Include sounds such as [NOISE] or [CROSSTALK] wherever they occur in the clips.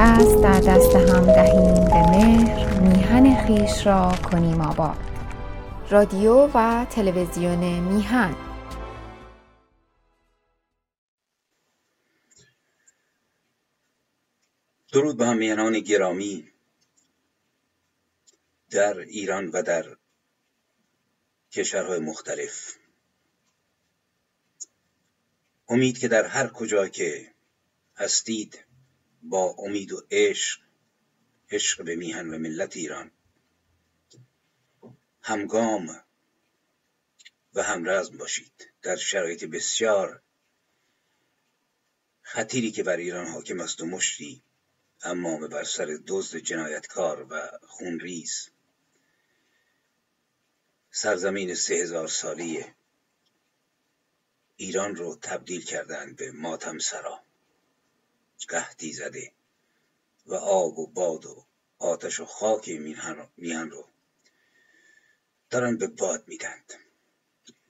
دست در دست هم دهیم به مهر میهن خیش را کنیم آباد. رادیو و تلویزیون میهن. درود به همیهنان گرامی. در ایران و در کشورهای مختلف. امید که در هر کجا که هستید با امید و عشق عشق به میهن و ملت ایران. همگام و همرزم باشید. در شرایط بسیار خطیری که بر ایران حاکم است و مشتی امام بر سر دزد جنایتکار و خونریز. سرزمین سه هزار سالی ایران رو تبدیل کردند به ماتم سرا. قهدی زده و آب و باد و آتش و خاک میهن رو دارن به باد میدند.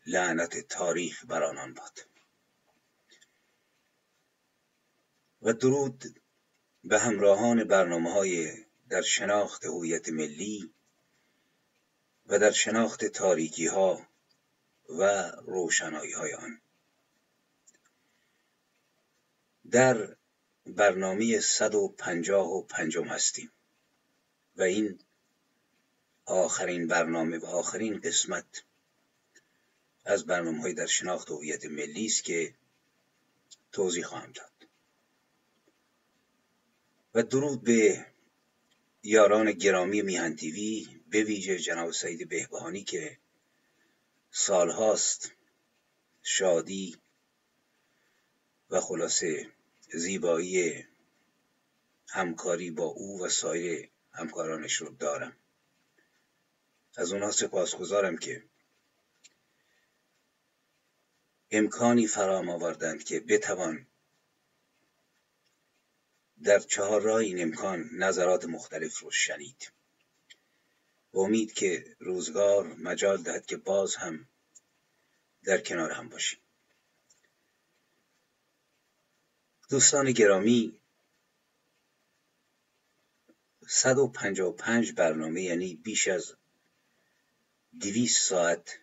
لعنت تاریخ بر آنان باد. و درود به همراهان برنامه های در شناخت هویت ملی و در شناخت تاریکی ها و روشنایی های آن. در برنامه 155 هستیم. و این آخرین برنامه و آخرین قسمت از برنامه های در شناخت هویت ملی است که توضیح خواهم داد. و درود به یاران گرامی میهن تیوی به ویژه جناب سعید بهبهانی که سالهاست شادی و خلاصه زیبایی همکاری با او و سایر همکارانش رو دارم. از اونها سپاسگزارم که امکانی فرام آوردند که بتوان در چهار راه این امکان نظرات مختلف رو شنید. و امید که روزگار مجال دهد که باز هم در کنار هم باشیم. دوستان گرامی 155 برنامه یعنی بیش از 200 ساعت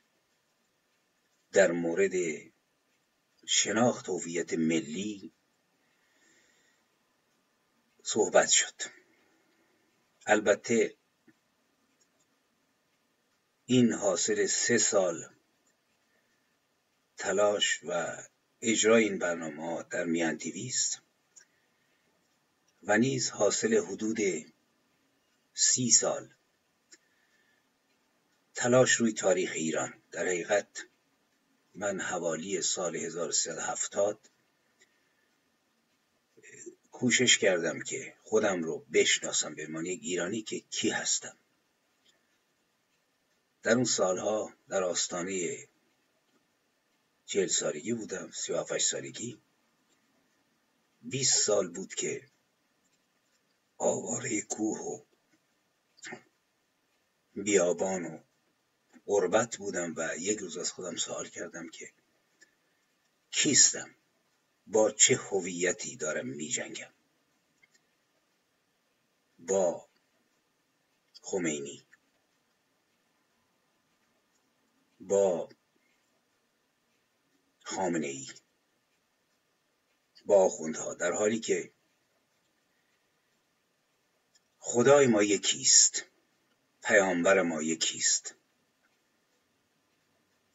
در مورد شناخت هویت ملی صحبت شد. البته این حاصل سه سال تلاش و اجرای این برنامه ها در میان است و نیز حاصل حدود سی سال. تلاش روی تاریخ ایران. در حقیقت من حوالی سال 1370 کوشش کردم که خودم رو بشناسم به یک ایرانی که کی هستم. در اون سالها در آستانه چهل سالگی بودم سی و سالگی. بیست سال بود که آواره کوه و بیابان و قربت بودم و یک روز از خودم سوال کردم که کیستم؟ با چه هویتی دارم می جنگم با خمینی. با خامنه ای با آخوندها در حالی که خدای ما یکیست پیامبر ما یکیست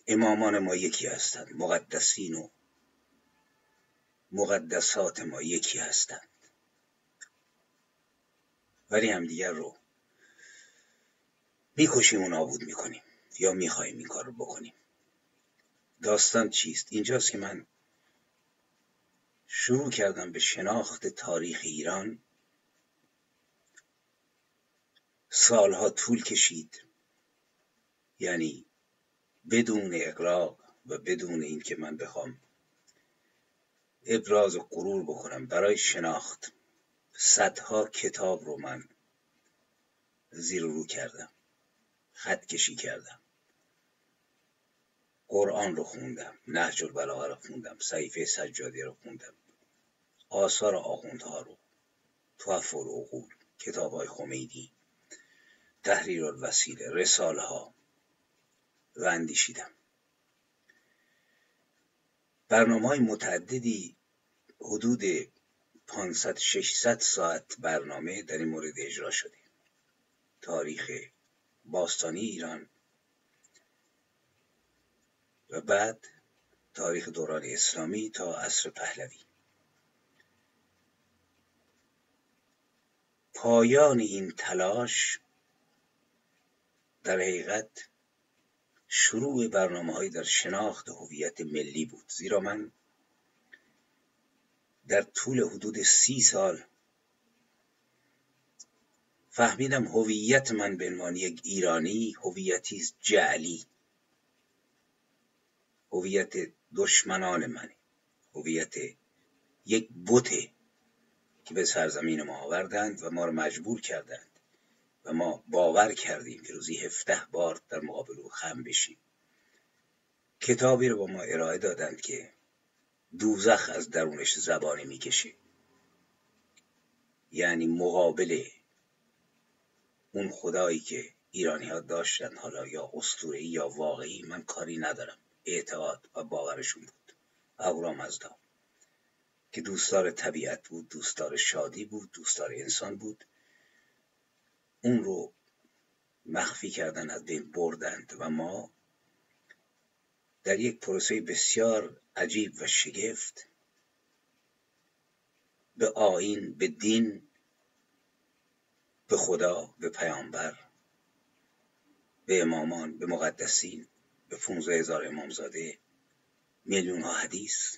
امامان ما یکی هستند مقدسین و مقدسات ما یکی هستند. ولی همدیگر رو می‌کشیم و نابود می‌کنیم یا می‌خواهیم این کار رو بکنیم. داستان چیست؟ اینجاست که من شروع کردم به شناخت تاریخ ایران. سالها طول کشید. یعنی بدون اقراق و بدون اینکه من بخوام ابراز و غرور بکنم برای شناخت صدها کتاب رو من زیر رو کردم خط کشی کردم. قرآن رو خوندم نهج البلاغه رو خوندم صحیفه سجادی رو خوندم. آثار آخوندها رو توفر العقول کتاب های خمینی تحریر الوسیله رساله ها و اندیشیدم. برنامه های متعددی حدود 500 600 ساعت برنامه در این مورد اجرا شده. تاریخ باستانی ایران و بعد تاریخ دوران اسلامی تا عصر پهلوی. پایان این تلاش در حقیقت شروع برنامه در شناخت هویت ملی بود. زیرا من در طول حدود سی سال فهمیدم هویت من به عنوان یک ایرانی هویتی جعلی هویت دشمنان منه. هویت یک بوته که به سرزمین ما آوردند و ما رو مجبور کردند و ما باور کردیم که روزی هفته بار در مقابل او خم بشیم. کتابی رو با ما ارائه دادند که دوزخ از درونش زبانی می‌کشه. یعنی مقابل اون خدایی که ایرانی ها داشتن حالا یا اسطوره‌ای یا واقعی من کاری ندارم. اعتقاد و باورشون بود. اهورامزدا که دوستدار طبیعت بود دوستدار شادی بود دوستدار انسان بود. اون رو مخفی کردن از بین بردند و ما در یک پروسه بسیار عجیب و شگفت به آین به دین به خدا به پیامبر به امامان به مقدسین به 15 هزار امامزاده میلیون ها حدیث.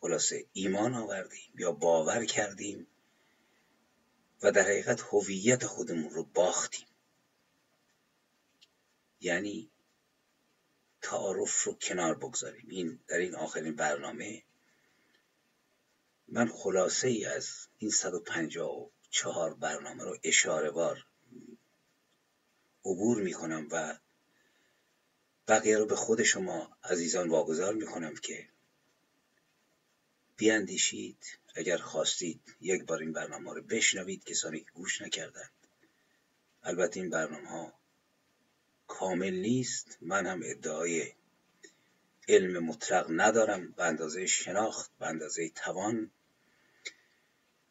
خلاصه ایمان آوردیم یا باور کردیم و در حقیقت هویت خودمون رو باختیم. یعنی تعارف رو کنار بگذاریم. این در این آخرین برنامه من خلاصه ای از این 154 برنامه رو اشاره بار عبور می کنم و بقیه رو به خود شما عزیزان واگذار می کنم که بیاندیشید. اگر خواستید یک بار این برنامه رو بشنوید کسانی که گوش نکردند. البته این برنامه ها کامل نیست. من هم ادعای علم مطلق ندارم. به اندازه شناخت به اندازه توان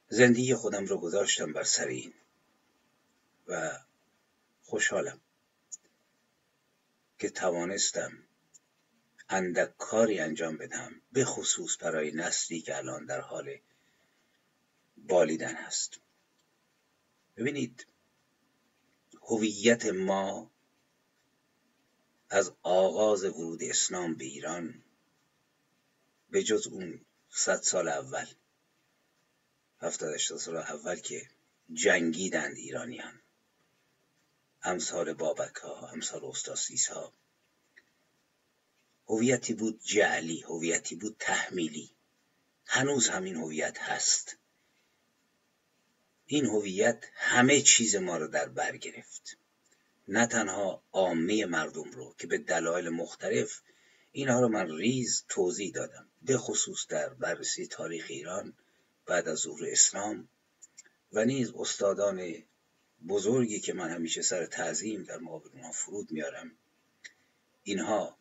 زندگی خودم رو گذاشتم بر سر این. و خوشحالم. که توانستم اندک کاری انجام بدم به خصوص برای نسلی که الان در حال بالیدن هست. ببینید هویت ما از آغاز ورود اسلام به ایران به جز اون صد سال اول هفتاد سال اول که جنگیدند ایرانیان. امثال بابک ها امثال استاسیس ها هویتی بود جعلی هویتی بود تحمیلی. هنوز همین هویت هست. این هویت همه چیز ما رو در بر گرفت. نه تنها عامه مردم رو که به دلایل مختلف اینها رو من ریز توضیح دادم. به خصوص در بررسی تاریخ ایران بعد از ظهور اسلام و نیز استادان بزرگی که من همیشه سر تعظیم در مقابل اونها فرود میارم اینها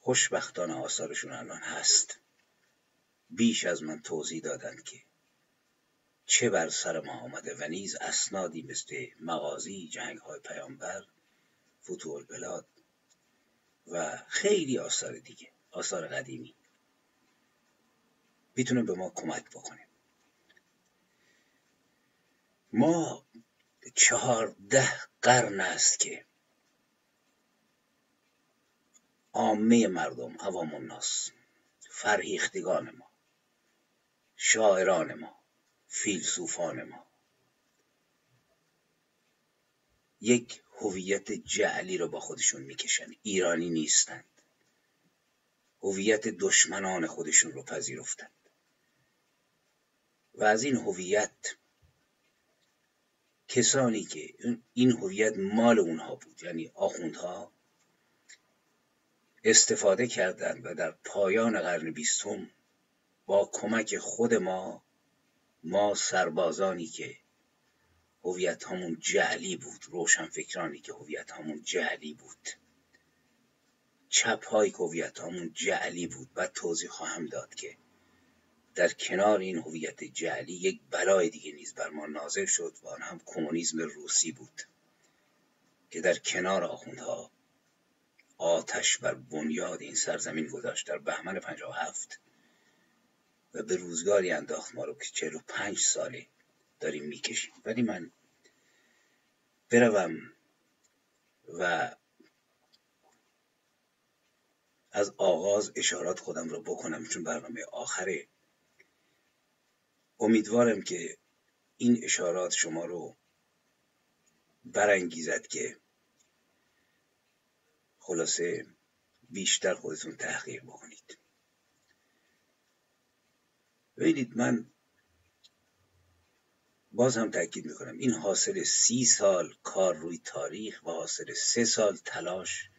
خوشبختانه آثارشون الان هست. بیش از من توضیح دادند که چه بر سر ما آمده و نیز اسنادی مثل مغازی جنگ های پیامبر فتوح البلاد و خیلی آثار دیگه آثار قدیمی. می‌تونه به ما کمک بکنه. ما چهارده قرن است که عامه مردم عوام الناس فرهیختگان ما شاعران ما فیلسوفان ما. یک هویت جعلی رو با خودشون می‌کشن ایرانی نیستند هویت دشمنان خودشون رو پذیرفتند و از این هویت کسانی که این هویت مال اونها بود یعنی آخوندها استفاده کردند و در پایان قرن بیستم با کمک خود ما ما سربازانی که هویت همون جعلی بود روشن فکرانی که هویت همون جعلی بود چپ های که هویت همون جعلی بود و توضیح خواهم داد که در کنار این هویت جعلی یک بلای دیگه نیز بر ما نازل شد و آن هم کمونیسم روسی بود که در کنار آخوندها آتش بر بنیاد این سرزمین گذاشت در بهمن هفت و به روزگاری انداخت ما رو که چهل و پنج ساله داریم می‌کشیم. ولی من بروم و از آغاز اشارات خودم رو بکنم چون برنامه آخره امیدوارم که این اشارات شما رو برانگیزد که خلاصه بیشتر خودتون تحقیق بکنید. ببینید من باز هم تاکید می‌کنم این حاصل سی سال کار روی تاریخ و حاصل سه سال تلاش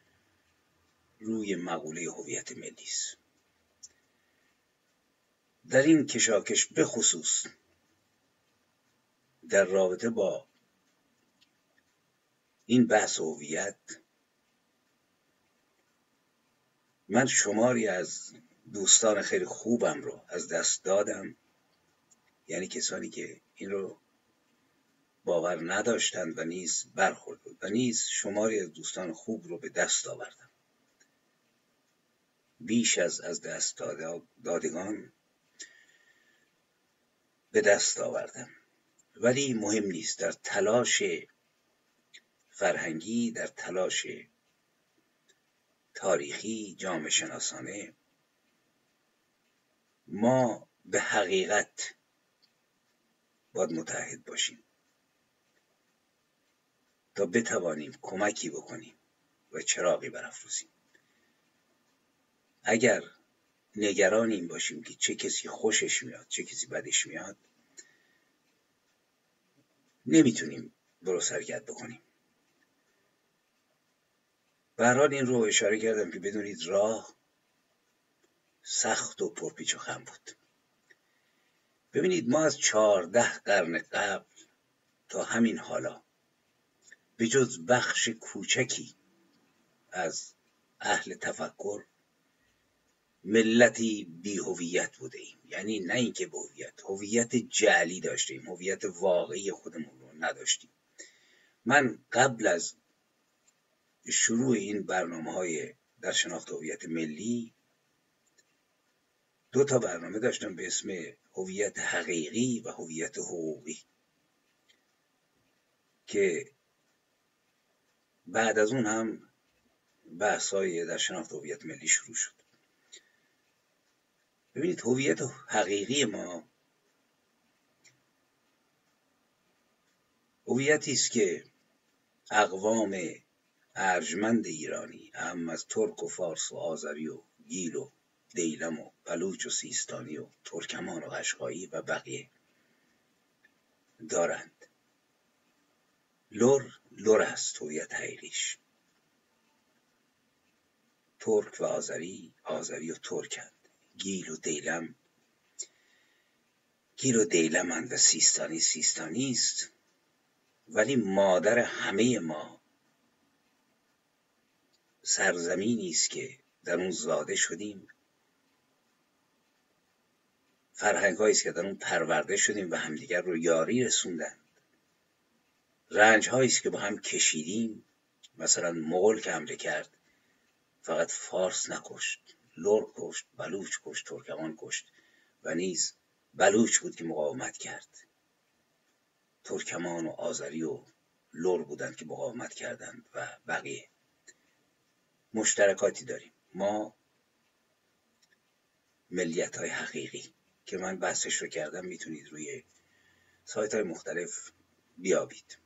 روی مقوله هویت ملی است. در این کشاکش به خصوص در رابطه با این بحث هویت من شماری از دوستان خیلی خوبم رو از دست دادم. یعنی کسانی که این رو باور نداشتند و نیز برخورد و نیز شماری از دوستان خوب رو به دست آوردم. بیش از از دست دادگان به دست آوردم. ولی مهم نیست. در تلاش فرهنگی در تلاش تاریخی جامعه شناسانه ما به حقیقت باید متحد باشیم. تا بتوانیم کمکی بکنیم و چراغی برافروزیم. اگر نگران این باشیم که چه کسی خوشش میاد چه کسی بدش میاد. نمی‌تونیم درست حرکت بکنیم. برحال این رو اشاره کردم که بدونید راه سخت و پرپیچ و خم بود. ببینید ما از چهارده قرن قبل تا همین حالا به جز بخش کوچکی از اهل تفکر ملتی بی هویت بوده ایم یعنی نه اینکه به هویت هویت جعلی داشتیم. هویت واقعی خودمون رو نداشتیم. من قبل از شروع این برنامه های در شناخت هویت ملی دو تا برنامه داشتم به اسم هویت حقیقی و هویت حقوقی که بعد از اون هم بحث های در شناخت هویت ملی شروع شد. ببینید هویت حقیقی ما. هویتی است که اقوام ارجمند ایرانی هم از ترک و فارس و آذری و گیل و دیلم و بلوچ و سیستانی و ترکمان و قشقایی و بقیه دارند. لور لور است هویت حقیقیش. ترک و آذری آذری و ترکند. گیل و دیلم. گیل و دیلمند و سیستانی سیستانی است. ولی مادر همه ما سرزمینی است که در اون زاده شدیم. فرهنگ است که در اون پرورده شدیم و همدیگر رو یاری رسوندند. رنج است که با هم کشیدیم. مثلا مغول که حمله کرد فقط فارس نکشت. لور کشت بلوچ کشت ترکمان کشت و نیز بلوچ بود که مقاومت کرد. ترکمان و آذری و لور بودند که مقاومت کردند و بقیه. مشترکاتی داریم. ما ملیت های حقیقی که من بحثش رو کردم می‌تونید روی سایت های مختلف بیابید.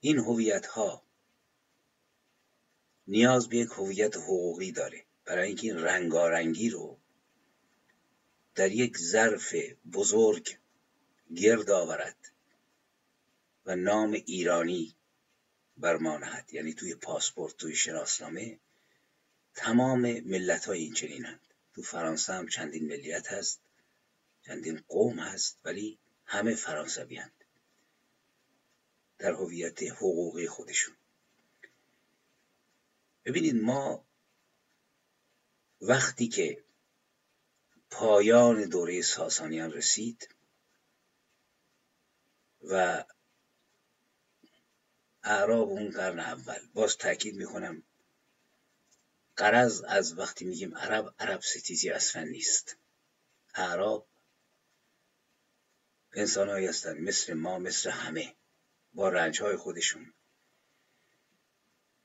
این هویت ها نیاز به یک هویت حقوقی داره. برای اینکه این رنگارنگی رو در یک ظرف بزرگ گرد آورد و نام ایرانی برمانهد یعنی توی پاسپورت توی شناسنامه تمام ملت های این تو فرانسه هم چندین ملیت هست چندین قوم هست ولی همه فرانسوی هست در هویت حقوقی خودشون. ببینید ما وقتی که پایان دوره ساسانیان رسید و اعراب اون قرن اول باز تاکید می‌کنم قرض از وقتی میگیم عرب عرب ستیزی اصلا نیست. اعراب انسان هستند مثل ما مثل همه با رنج های خودشون.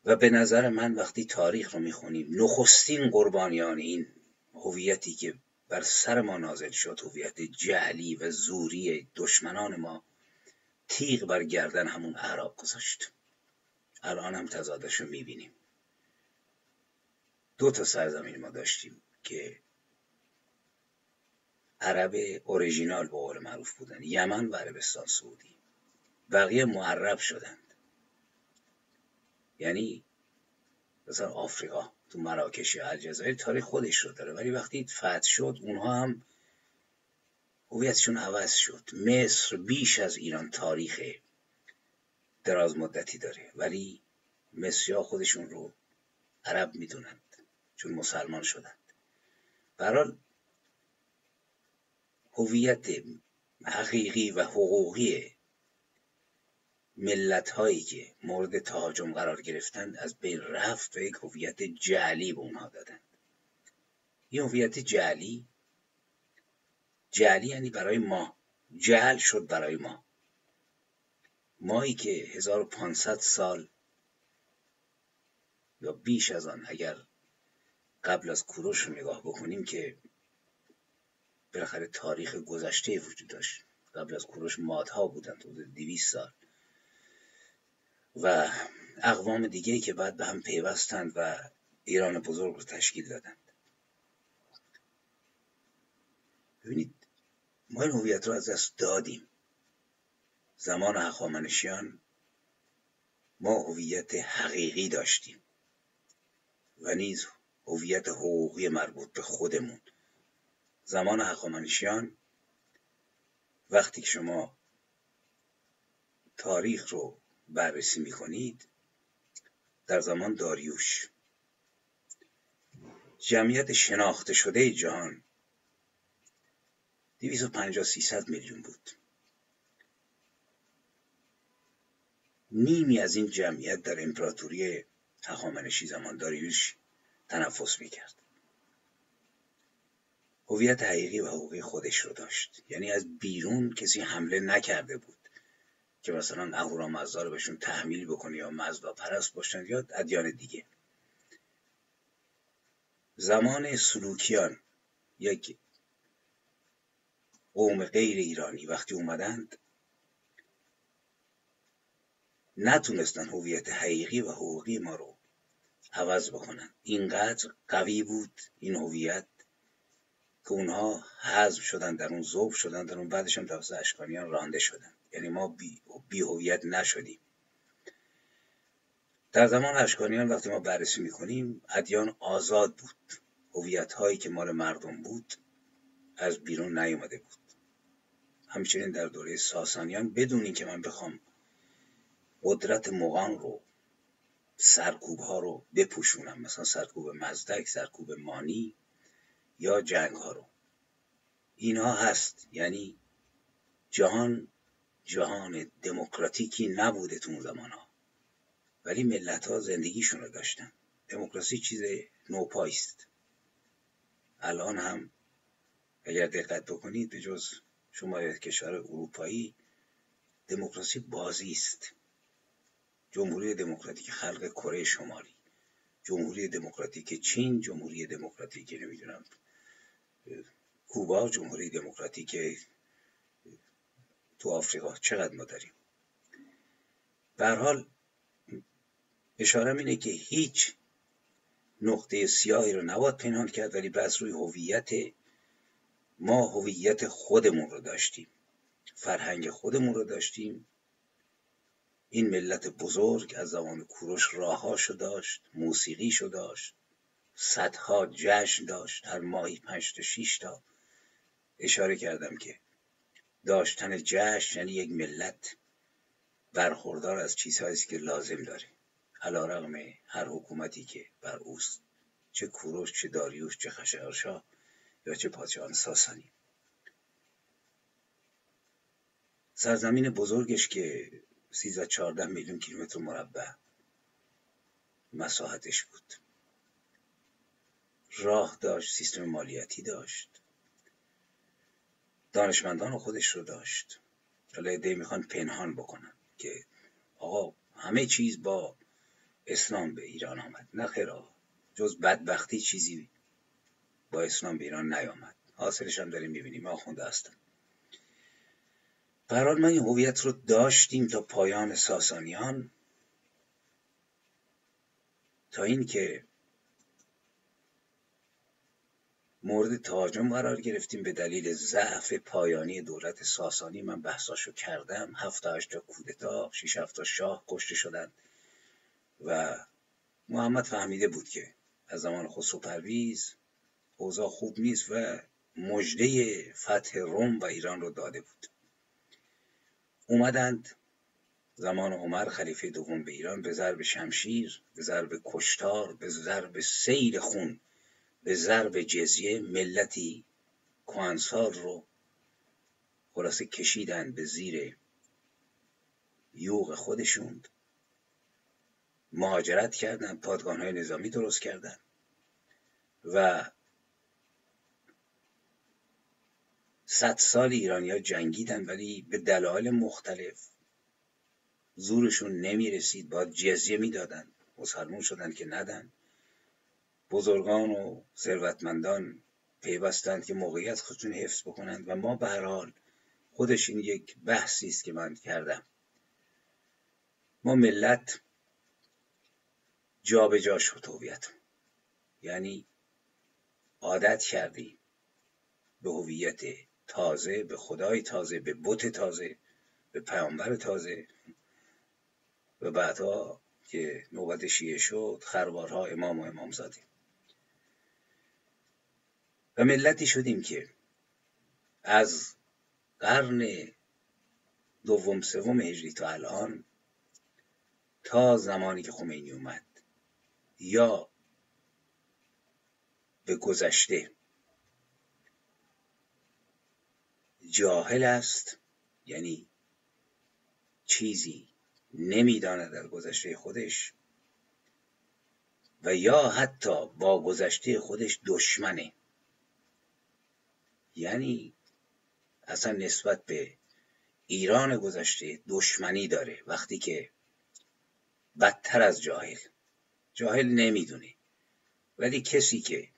و به نظر من وقتی تاریخ رو می‌خونیم نخستین قربانیان این هویتی که بر سر ما نازل شد هویت جعلی و زوری دشمنان ما تیغ بر گردن همون اعراب گذاشت. الان هم تضادش رو می‌بینیم. دو تا سرزمین ما داشتیم که عرب اوریژینال به قول معروف بودن یمن و عربستان سعودی. بقیه معرب شدند یعنی مثلا آفریقا تو مراکش یا الجزایر تاریخ خودش رو داره. ولی وقتی فتح شد اونها هم هویتشون عوض شد. مصر بیش از ایران تاریخ دراز مدتی داره. ولی مصریا خودشون رو عرب می‌دونند چون مسلمان شدند. برحال هویت حقیقی و حقوقی ملت هایی که مورد تهاجم قرار گرفتند از بین رفت و یک هویت جعلی به اونها دادند. این هویت جعلی؟ جعلی یعنی برای ما. جعل شد برای ما. مایی که 1500 سال یا بیش از آن اگر قبل از کوروش رو نگاه بکنیم که بالاخره تاریخ گذشته وجود داشت. قبل از کوروش مادها بودند حدود 200 سال. و اقوام دیگه که بعد به هم پیوستند و ایران بزرگ رو تشکیل دادند. ببینید ما این هویت رو از دست دادیم. زمان هخامنشیان ما هویت حقیقی داشتیم و نیز هویت حقوقی مربوط به خودمون. زمان هخامنشیان وقتی که شما تاریخ رو بررسی می‌کنید. در زمان داریوش. جمعیت شناخته شده جهان 250 300 میلیون بود. نیمی از این جمعیت در امپراتوری هخامنشی زمان داریوش تنفس می‌کرد. هویت حقیقی و حقوقی خودش رو داشت. یعنی از بیرون کسی حمله نکرده بود. که مثلا اهورامزدا رو بهشون تحمیل بکنه یا مزدا پرست باشن یا ادیان دیگه. زمان سلوکیان یک قوم غیر ایرانی وقتی اومدند نتونستن هویت حقیقی و حقوقی ما رو عوض بکنن. اینقدر قوی بود این هویت که اونها حذف شدن در اون ذوب شدن در اون بعدش هم توسط اشکانیان رانده شدن. یعنی ما بی, هویت نشدیم. در زمان اشکانیان وقتی ما بررسی می‌کنیم ادیان آزاد بود. هویت هایی که مال مردم بود از بیرون نیومده بود. همچنین در دوره ساسانیان بدون اینکه من بخوام قدرت مغان رو سرکوب ها رو بپوشونم مثلا سرکوب مزدک سرکوب مانی یا جنگ ها رو. اینها هست. یعنی جهان جهان دموکراتیکی نبوده تو اون زمان ها ولی ملت ها زندگیشون رو داشتن. دموکراسی چیز نوپایست الان هم اگر دقت بکنید به جز شما کشور اروپایی دموکراسی بازی است جمهوری دموکراتیک خلق کره شمالی. جمهوری دموکراتیک چین جمهوری دموکراتیک نمی‌دونم کوبا جمهوری دموکراتیک تو آفریقا. چقدر ما داریم؟ به حال اشاره اینه که هیچ نقطه سیاهی رو نباید پنهان کرد ولی بس روی هویت ما هویت خودمون رو داشتیم. فرهنگ خودمون رو داشتیم. این ملت بزرگ از زمان کوروش راهاشو داشت موسیقیشو داشت صدها جشن داشت هر ماهی پنج تا شیش تا. اشاره کردم که داشتن جشن یعنی یک ملت برخوردار از چیزهایی است که لازم داره. علا رغم هر حکومتی که بر اوست چه کوروش چه داریوش چه خشایارشا یا چه پادشاهان ساسانی. سرزمین بزرگش که 13 14 میلیون کیلومتر مربع مساحتش بود. راه داشت سیستم مالیاتی داشت. دانشمندان خودش رو داشت. حالا ایده می‌خوان پنهان بکنن که آقا همه چیز با اسلام به ایران آمد. نه خیرا جز بدبختی چیزی با اسلام به ایران نیامد. حاصلش هم داریم می‌بینیم. آخونده هستم. برحال من این هویت رو داشتیم تا پایان ساسانیان. تا اینکه مورد تهاجم قرار گرفتیم به دلیل ضعف پایانی دولت ساسانی. من بحثاشو کردم. هفت هشتا کودتا شیش هفتا شاه کشته شدند و محمد فهمیده بود که از زمان خسرو پرویز اوضاع خوب نیست و مژده فتح روم و ایران رو داده بود. اومدند زمان عمر خلیفه دوم به ایران به ضرب شمشیر به ضرب کشتار به ضرب سیل خون به ضرب جزیه ملتی کوانسار رو خلاصه کشیدن به زیر یوغ خودشون. مهاجرت کردن پادگان های نظامی درست کردن. و صد سال ایرانیا جنگیدن ولی به دلایل مختلف زورشون نمی‌رسید. باید جزیه می‌دادن. مسلمون شدن که ندن. بزرگان و ثروتمندان پیوستند که موقعیت خودشون حفظ بکنند و ما به هر حال خودش این یک بحثی است که من کردم. ما ملت جابجا شد هویت. یعنی عادت کردیم به هویت تازه به خدای تازه به بت تازه به پیامبر تازه. و بعدها که نوبت شیعه شد خربارها امام و امامزاده. و ملتی شدیم که از قرن دوم سوم هجری تا الان تا زمانی که خمینی اومد یا به گذشته جاهل است یعنی چیزی نمی‌داند در گذشته خودش و یا حتی با گذشته خودش دشمنه. یعنی اصلا نسبت به ایران گذشته دشمنی داره. وقتی که بدتر از جاهل. جاهل نمی‌دونه. ولی کسی که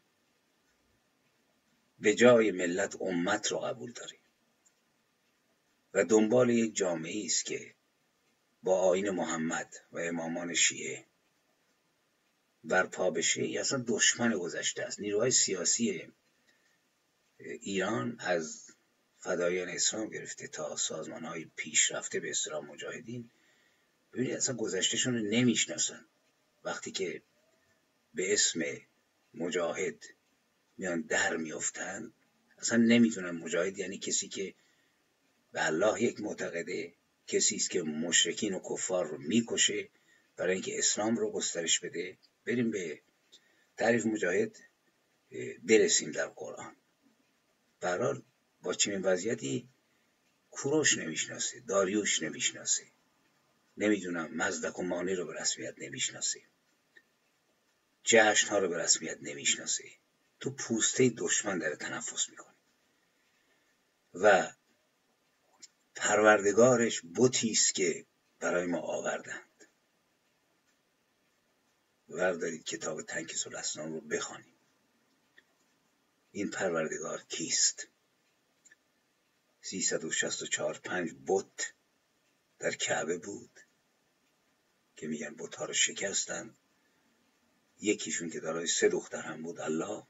به جای ملت امت رو قبول داره. و دنبال یک جامعه است که با آین محمد و امامان شیعه برپا بشه. یا اصلا دشمن گذشته است. نیروهای سیاسی ایران از فدایان اسلام گرفته تا سازمان های پیشرفته به اسلام مجاهدین. ببینید اصلا گذشتهشون رو نمی‌شناسن. وقتی که به اسم مجاهد میان در میفتن اصلا نمی‌تونن مجاهد یعنی کسی که به الله یک معتقده کسی است که مشرکین و کفار رو می‌کشه برای اینکه اسلام رو گسترش بده بریم به تعریف مجاهد برسیم در قرآن. برحال با چنین وضعیتی کوروش نمی‌شناسه داریوش نمی‌شناسه. نمی‌دونم مزدک و مانی رو به رسمیت نمی‌شناسه. جشن ها رو به رسمیت نمی‌شناسه. تو پوسته دشمن داره تنفس می‌کنه. و پروردگارش بوتی است که برای ما آوردند. وردارید کتاب تنکیس الاسنان رو بخوانیم این پروردگار کیست؟ 364 پنج بت در کعبه بود که میگن بت رو شکستن. یکیشون که دارای سه دختر هم بود الله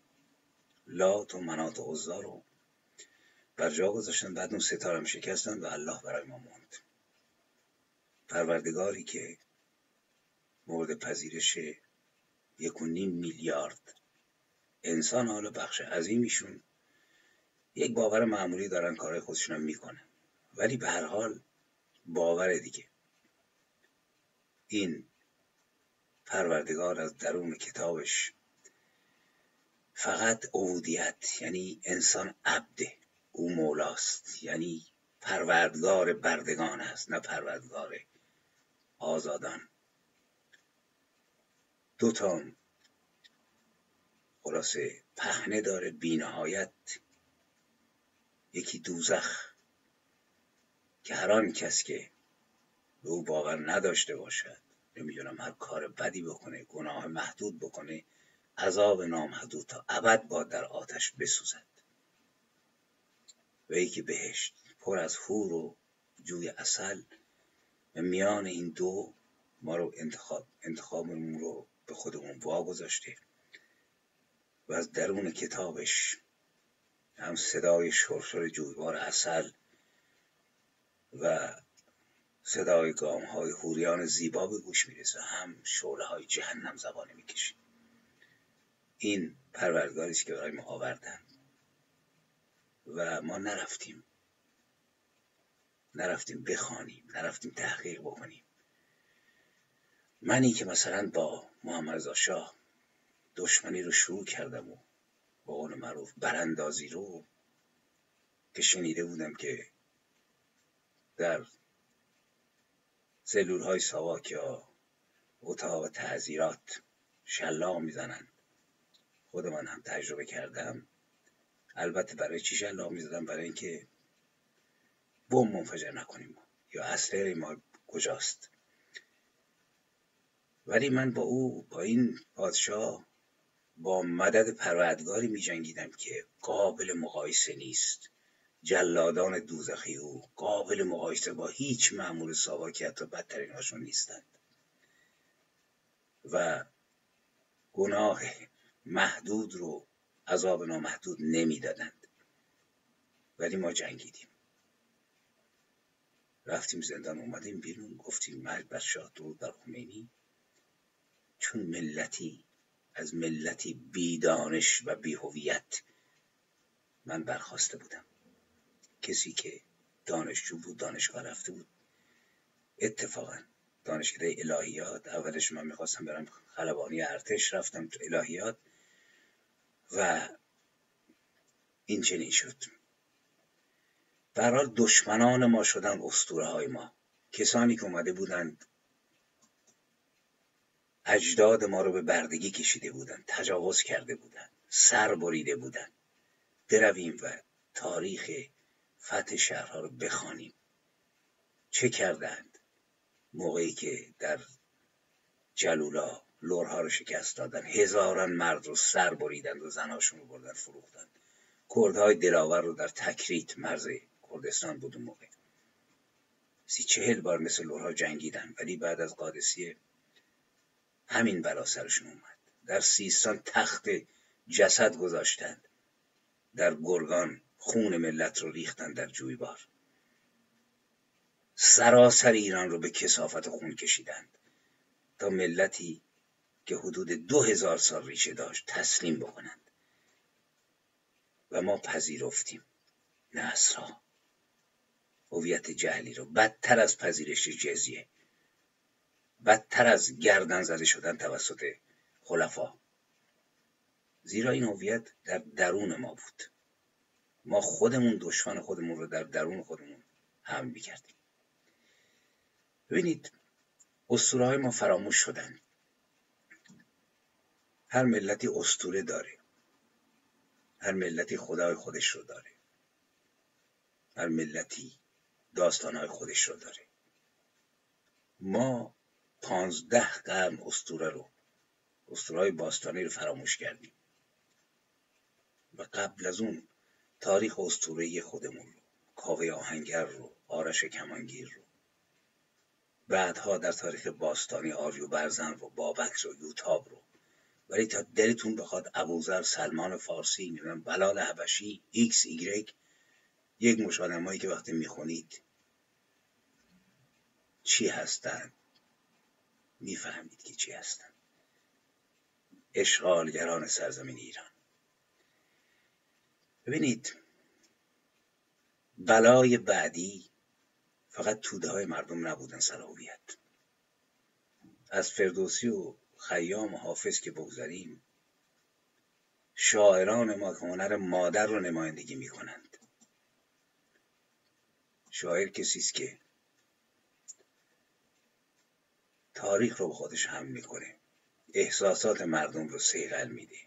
لات و منات و عزا رو بر جا گذاشتن بعد اون ستارم شکستن و الله برای ما موند. پروردگاری که مورد پذیرش یک و نیم میلیارد انسان حالا بخش عظیمیشون یک باور معمولی دارن کارهای خودشون هم می‌کنه. ولی به هر حال باور دیگه. این پروردگار از درون کتابش فقط عبودیت یعنی انسان عبده او مولاست. یعنی پروردگار بردگان است نه پروردگار آزادان. دو تا خلاصه پهنه داره بینهایت. یکی دوزخ که هر کس که به او باور نداشته باشد نمی‌دونم هر کار بدی بکنه گناه محدود بکنه عذاب نامحدود تا ابد با در آتش بسوزد. و یکی بهشت پر از هور و جوی اصل و میان این دو ما رو انتخاب انتخابمون رو به خودمون واگذاشته. و از درون کتابش هم صدای شرشر جویبار اصل و صدای گام های حوریان زیبا به گوش می‌رسه. هم شعله های جهنم زبانه می‌کشید این پروردگاری است که برای ما آوردن. و ما نرفتیم. نرفتیم بخوانیم. نرفتیم تحقیق بکنیم. منی که مثلا با محمد شاه دشمنی رو شروع کردم و با قول معروف براندازی رو که شنیده بودم که در سلول های ساواک یا اتاق تعذیرات شلاق می‌زنن خود من هم تجربه کردم. البته برای چی شلاق می‌زدم؟ برای اینکه بم منفجر نکنیم. یا اسلحه ما کجاست؟ ولی من با او با این پادشاه با مدد پروردگاری می جنگیدم که قابل مقایسه نیست. جلادان دوزخی او قابل مقایسه با هیچ معمول ساواکی حتی بدترین هاشون نیستند. و گناه محدود رو عذاب نامحدود نمی‌دادند. ولی ما جنگیدیم. رفتیم زندان اومدیم بیرون گفتیم مرگ بر شاه درود بر خمینی. چون ملتی از ملتی بیدانش و بیهویت من برخواسته بودم. کسی که دانشجو بود دانشگاه رفته بود. اتفاقا دانشکده الهیات اولش من می‌خواستم برم خلبانی ارتش رفتم تو الهیات و این چنین شد. برحال دشمنان ما شدن استوره های ما. کسانی که اومده بودند اجداد ما رو به بردگی کشیده بودند تجاوز کرده بودند سر بریده بودند برویم و تاریخ فتح شهرها رو بخوانیم. چه کردند؟ موقعی که در جلولا لورها رو شکست دادن. هزاران مرد رو سر بریدند و زنهاشون رو بردن فروختند کردهای دلاور رو در تکریت مرز کردستان بود اون موقع. سی چهل بار مثل لورها جنگیدن ولی بعد از قادسیه همین بلا سرشون اومد. در سیستان تخت جسد گذاشتند. در گرگان خون ملت رو ریختن در جویبار. سراسر ایران رو به کسافت خون کشیدند. تا ملتی که حدود دو هزار سال ریشه داشت تسلیم بکنند. و ما پذیرفتیم نصرها. هویت جهلی رو. بدتر از پذیرش جزیه. بدتر از گردن زده شدن توسط خلفا. زیرا این هویت در درون ما بود. ما خودمون دشمن خودمون رو در درون خودمون هم می‌کردیم. ببینید اسطوره های ما فراموش شدن. هر ملتی استوره داره. هر ملتی خدای خودش رو داره. هر ملتی داستانهای خودش رو داره. ما پانزده قرن استوره رو های باستانی رو فراموش کردیم. و قبل از اون تاریخ استوره خودمون رو کاوه آهنگر رو آرش کمانگیر رو. بعدها در تاریخ باستانی آریو برزن رو بابک رو یوتاب رو. ولی تا دلتون بخواد ابوذر سلمان فارسی می‌دونم بلال حبشی ایکس ایگرگ یک مشت که وقتی می‌خونید چی هستند می‌فهمید که چی هستند اشغالگران سرزمین ایران. ببینید بلای بعدی فقط توده های مردم نبودن سر از فردوسی و خیام و حافظ که بگذاریم شاعران ما که هنر مادر رو نمایندگی می‌کنند. شاعر کسی است که تاریخ رو به خودش هم می‌کنه. احساسات مردم رو سیغل میده.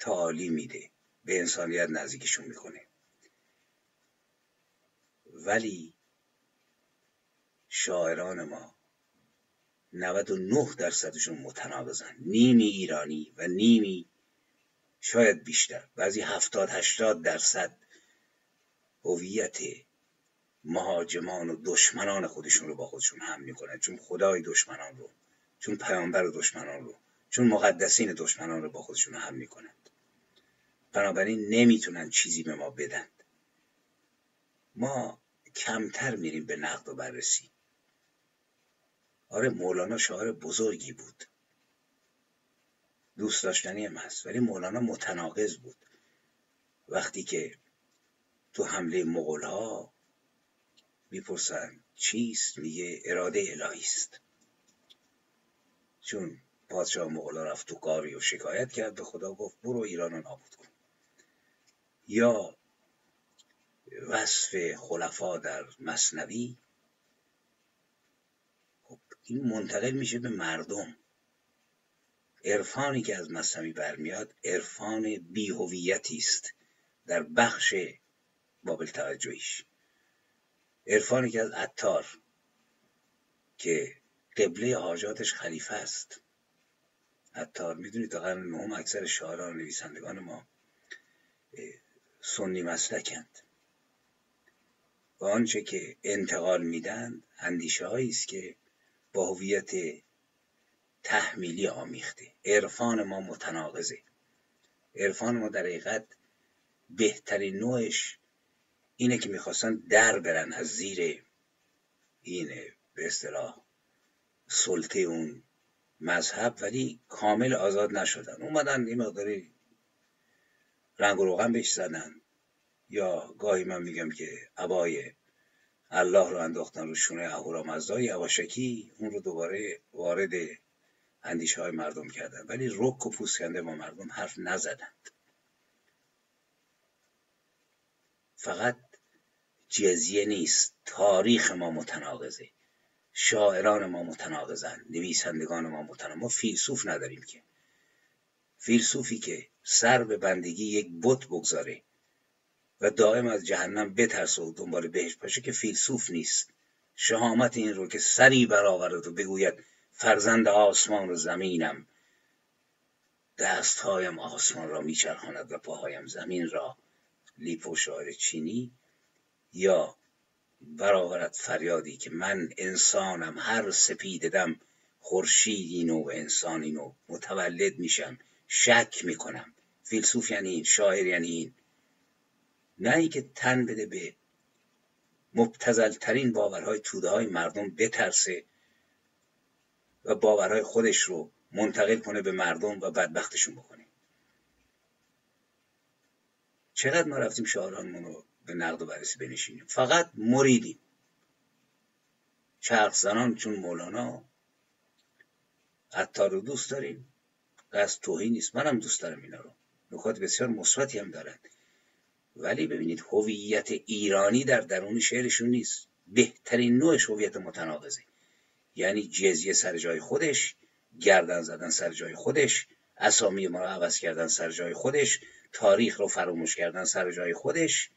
تعالی میده. به انسانیت نزدیکشون می‌کنه. ولی شاعران ما 99 درصدشون متناقضن. نیمی ایرانی و نیمی شاید بیشتر. بعضی هفتاد هشتاد درصد هویت مهاجمان و دشمنان خودشون رو با خودشون هم می‌کنن. چون خدای دشمنان رو چون پیامبر دشمنان رو چون مقدسین دشمنان رو با خودشون هم می‌کنند. بنابراین نمی‌تونن چیزی به ما بدند ما کمتر میریم به نقد و بررسی. آره مولانا شاعر بزرگی بود. دوست داشتنی هم هست ولی مولانا متناقض بود. وقتی که تو حمله مغول ها می‌پرسن چیست؟ میگه اراده الهی است. چون پادشاه مغلا رفت تو کاری و شکایت کرد به خدا گفت برو ایران رو نابود کن. یا وصف خلفا در مصنوی. خب این منتقل میشه به مردم. عرفانی که از مصنوی برمیاد عرفان بیهویتی است در بخش بابل توجهیش. عرفانی که از عطار که قبله حاجاتش خلیفه است. عطار می‌دونید تا قرن نهم اکثر شاعران و نویسندگان ما سنی مسلکند. و آنچه که انتقال میدن اندیشه است که با هویت تحمیلی آمیخته. عرفان ما متناقضه. عرفان ما در حقیقت بهترین نوعش اینه که می‌خواستن در برن از زیر این به اصطلاح سلطه اون مذهب ولی کامل آزاد نشدن. اومدن یه مقداری رنگ و روغن بهش زدن. یا گاهی من میگم که عبای الله رو انداختن رو شونه اهورامزدا یواشکی اون رو دوباره وارد اندیشه های مردم کردن. ولی رک و پوسکنده با مردم حرف نزدند. فقط جزیه نیست. تاریخ ما متناقضه. شاعران ما متناقضن. نویسندگان ما متناقض ما فیلسوف نداریم که. فیلسوفی که سر به بندگی یک بت بگذاره و دائم از جهنم بترسه و دنبال بهش باشه که فیلسوف نیست. شهامت این رو که سری برآورد و بگوید فرزند آسمان و زمینم. دستهایم آسمان را میچرخاند و پاهایم زمین را. لیپو شاعر چینی یا برآورد فریادی که من انسانم هر سپیددم خورشیدی نو و انسانی نو متولد میشم شک می‌کنم. فیلسوف یعنی این شاعر یعنی این. نه اینکه تن بده به مبتزلترین باورهای توده های مردم بترسه و باورهای خودش رو منتقل کنه به مردم و بدبختشون بکنه. چقدر ما رفتیم شاعرانمون رو به نقد و بررسی بنشینیم. فقط مریدیم چرخ زنان چون مولانا. عطار رو دوست داریم. قصد توهی نیست. منم دوست دارم اینا رو. نکات بسیار مثبتی هم دارند ولی ببینید هویت ایرانی در درون شعرشون نیست. بهترین نوعش هویت متناقضه. یعنی جزیه سر جای خودش گردن زدن سر جای خودش اسامی ما رو عوض کردن سر جای خودش تاریخ رو فراموش کردن سر جای خودش.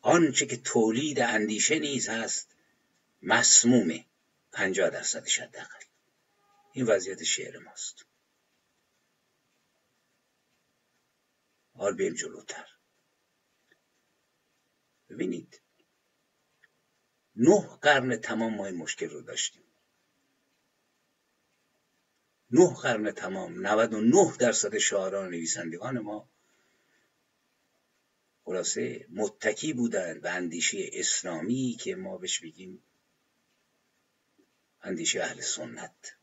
آنچه که تولید اندیشه نیز هست مسمومه پنجاه درصدش حداقل این وضعیت شعر ماست. حال بیم جلوتر. ببینید نه قرن تمام ما این مشکل رو داشتیم. نه قرن تمام 99 درصد شاعران نویسندگان ما خلاصه متکی بودند به اندیشه اسلامی که ما بهش بگیم اندیشه اهل سنت.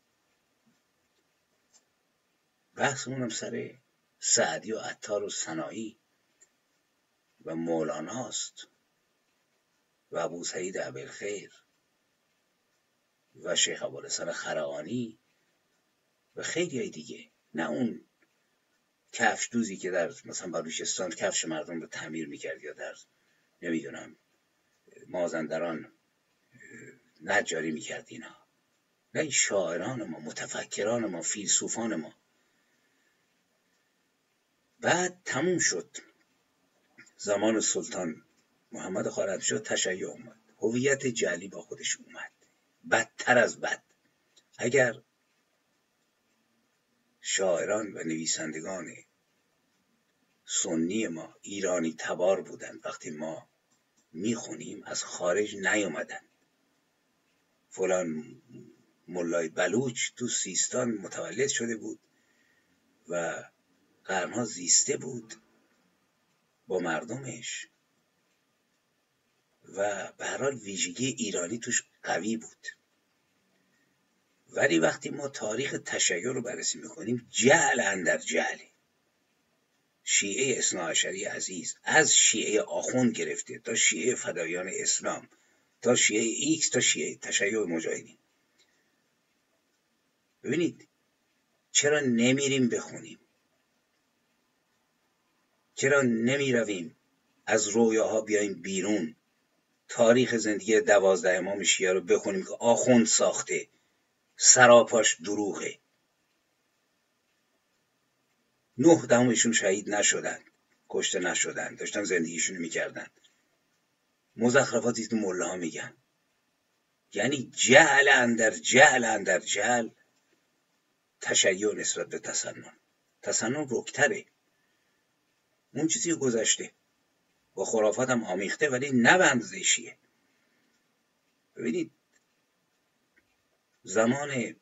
بحثمون هم سر سعدی و عطار و سنایی و مولاناست و ابو سعید خیر و شیخ ابوالحسن خرقانی و خیلی دیگه. نه اون کفش دوزی که در مثلا بلوچستان کفش مردم رو تعمیر می‌کرد یا در نمی‌دونم مازندران نجاری می‌کرد اینا. نه این شاعران ما متفکران ما فیلسوفان ما. بعد تموم شد. زمان سلطان محمد خارزمشاه تشیع اومد. هویت جلی با خودش اومد. بدتر از بد. اگر شاعران و نویسندگان سنی ما ایرانی تبار بودند وقتی ما می‌خونیم از خارج نیومدن فلان ملای بلوچ تو سیستان متولد شده بود و قرنها زیسته بود با مردمش و به هر حال ویژگی ایرانی توش قوی بود. ولی وقتی ما تاریخ تشیع رو بررسی می‌کنیم جهل اندر جهلی شیعه اثناعشری عزیز از شیعه آخوند گرفته تا شیعه فدایان اسلام تا شیعه ایکس تا شیعه تشیع مجاهدین. ببینید چرا نمیریم بخونیم؟ چرا نمی رویم از رویاها بیایم بیرون؟ تاریخ زندگی دوازده امام شیعه رو بخونیم که آخوند ساخته. سراپاش دروغه. نه دهمشون شهید نشدن. کشته نشدن. داشتن زندگیشون می‌کردن. مزخرفاتی که مله ها میگن. یعنی جهل اندر جهل اندر جهل تشیع نسبت به تسنن تسنن رکتره. اون چیزی گذشته. با خرافات هم آمیخته ولی نه به ببینید زمان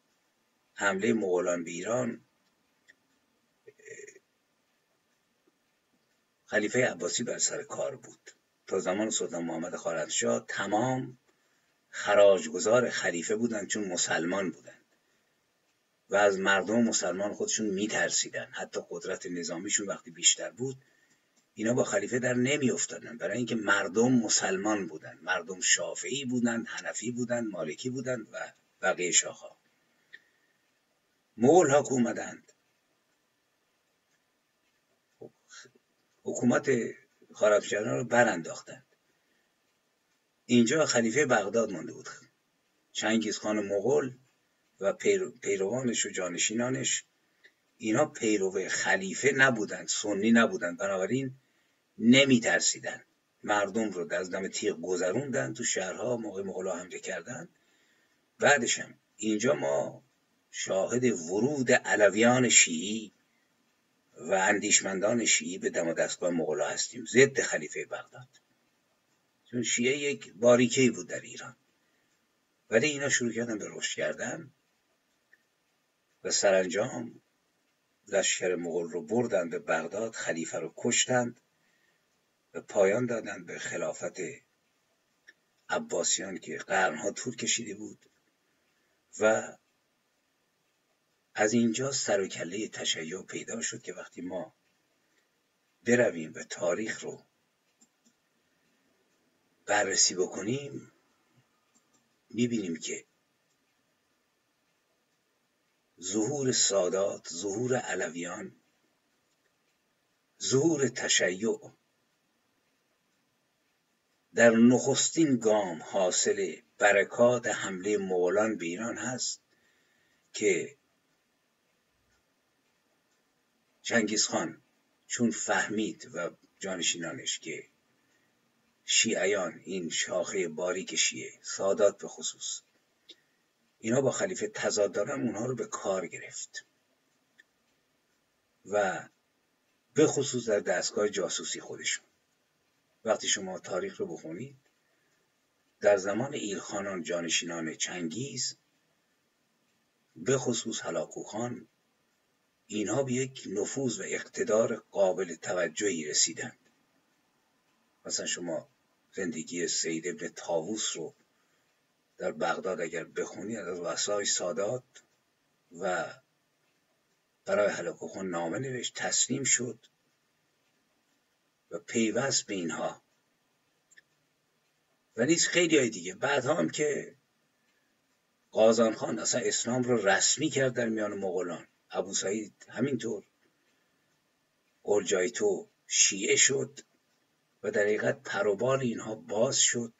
حمله مغولان به ایران خلیفه عباسی بر سر کار بود. تا زمان سلطان محمد خارزمشاه تمام خراجگزار خلیفه بودند چون مسلمان بودند و از مردم مسلمان خودشون میترسیدن. حتی قدرت نظامیشون وقتی بیشتر بود اینا با خلیفه در نمی افتادن برای اینکه مردم مسلمان بودند. مردم شافعی بودند حنفی بودند مالکی بودند و بقیه شاخها. مغول ها اومدند. حکومت خارزمشاهیان رو برانداختند. اینجا خلیفه بغداد مانده بود. چنگیز خان مغول و پیروانش و جانشینانش اینا پیرو خلیفه نبودند سنی نبودند. بنابراین نمی ترسیدن مردم رو از دم تیغ گذروندن تو شهرها موقع مغلا حمله کردن بعدشم اینجا ما شاهد ورود علویان شیعی و اندیشمندان شیعی به دم دستگاه مغلا هستیم ضد خلیفه بغداد. چون شیعه یک باریکه بود در ایران. ولی اینا شروع کردن به رشد کردن و سرانجام لشکر مغول رو بردن به بغداد خلیفه رو کشتند و پایان دادند به خلافت عباسیان که قرنها طول کشیده بود. و از اینجا سر و کله تشیع پیدا شد که وقتی ما برویم و تاریخ رو بررسی بکنیم می‌بینیم که ظهور سادات ظهور علویان ظهور تشیع در نخستین گام حاصل برکات حمله مغولان به ایران هست که چنگیز خان چون فهمید و جانشینانش که شیعیان این شاخه باریک شیعه سادات به خصوص اینا با خلیفه تضاد دارن اونها رو به کار گرفت و به خصوص در دستگاه جاسوسی خودشون. وقتی شما تاریخ رو بخونید در زمان ایلخانان جانشینان چنگیز به خصوص هلاکو خان اینها به یک نفوذ و اقتدار قابل توجهی رسیدند. مثلا شما زندگی سید ابن تاووس رو در بغداد اگر بخونید از وسای سادات و برای هلاکو نامه نوشت تسلیم شد. و پیوست به اینها. و نیز خیلی های دیگه. بعد هم که قازان خان اصلا اسلام رو رسمی کرد در میان مغولان. ابو سعید همینطور. تو شیعه شد و در حقیقت پروبال اینها باز شد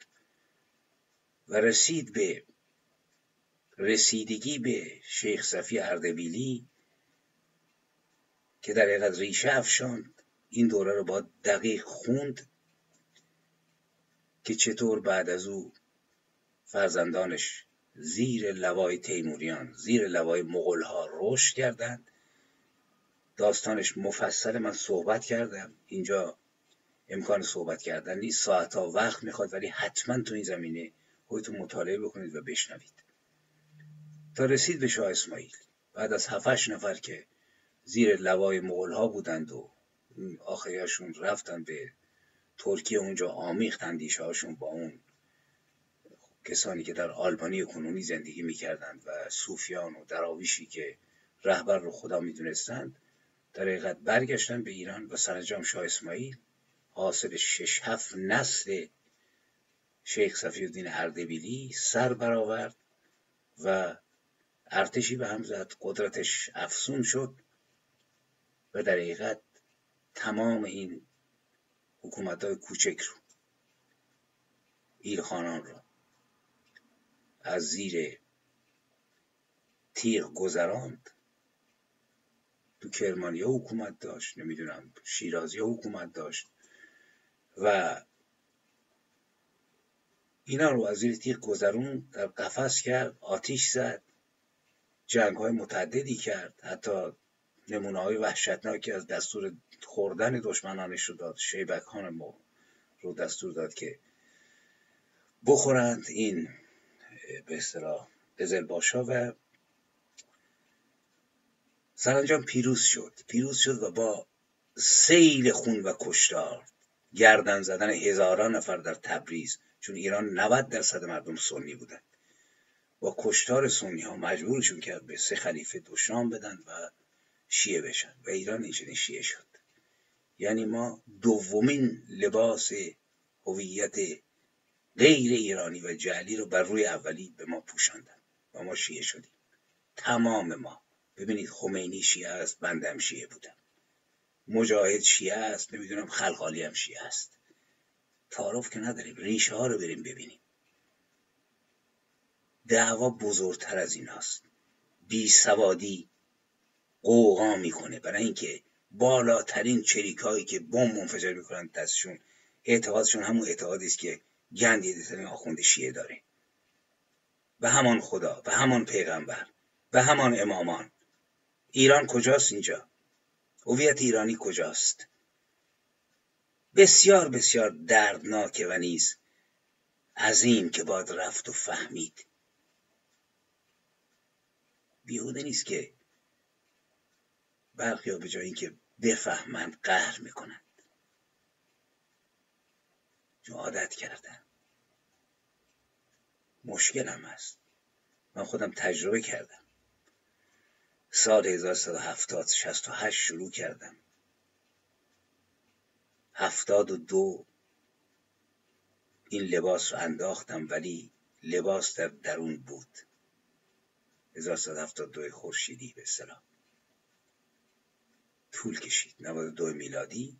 و رسید به رسیدگی به شیخ صفی اردبیلی که در حقیقت ریشه افشاند. این دوره رو با دقیق خوند که چطور بعد از او فرزندانش زیر لوای تیموریان زیر لوای مغلها رشد کردند. داستانش مفصل من صحبت کردم. اینجا امکان صحبت کردن نیست. ساعتها وقت می‌خواد ولی حتما تو این زمینه خودتون مطالعه بکنید و بشنوید. تا رسید به شاه اسماعیل بعد از هفتش نفر که زیر لوای مغول ها بودند و آخریاشون رفتن به ترکیه اونجا آمیخت اندیشه هاشون با اون کسانی که در آلبانی کنونی زندگی می‌کردند و صوفیان و دراویشی که رهبر رو خدا می‌دونستند در حقیقت برگشتن به ایران و سرانجام شاه اسماعیل حاصل شش هفت نسل شیخ صفی الدین اردبیلی سر برآورد و ارتشی به هم زد قدرتش افسون شد و در حقیقت تمام این حکومت های کوچک رو ایرخانان رو از زیر تیغ گذراند. تو کرمانی حکومت داشت نمی‌دونم شیرازی حکومت داشت و اینا رو از زیر تیغ گذرون در قفس کرد آتیش زد جنگ های متعددی کرد حتی نمونه های وحشتناکی از دستور خوردن دشمنانش رو داد. شیبک خان رو دستور داد که بخورند این به اصطلاح باشا و سرانجام پیروز شد. پیروز شد و با سیل خون و کشتار گردن زدن هزاران نفر در تبریز چون ایران 90 درصد مردم سنی بودند با کشتار سنی ها مجبورشون کرد به سه خلیفه دشنام بدن و شیعه بشن و ایران اینجوری شیعه شد. یعنی ما دومین لباس هویت غیر ایرانی و جعلی رو بر روی اولی به ما پوشاندن و ما شیعه شدیم. تمام ما. ببینید خمینی شیعه است بندم شیعه بودم مجاهد شیعه است نمی‌دونم خلخالی هم شیعه است. تعارف که نداریم ریشه ها رو بریم ببینیم. دعوا بزرگتر از این هست بی سوادی قوقا می‌کنه. برای اینکه بالاترین چریکایی که بم منفجر می‌کنن دستشون اعتقادشون همون اعتقادی است که گندی ترین آخوند شیعه داره. و همان خدا و همان پیغمبر و همان امامان. ایران کجاست اینجا؟ هویت ایرانی کجاست؟ بسیار بسیار دردناکه و نیز عظیم که باید رفت و فهمید. بیهوده نیست که برخی به جای اینکه بفهمند قهر می‌کنند چون عادت کردن. مشکلم هست. من خودم تجربه کردم. سال 1170 68 شروع کردم. هفتاد و دو این لباس رو انداختم ولی لباس در درون بود. 1172 خورشیدی به سلام طول کشید. 92 میلادی.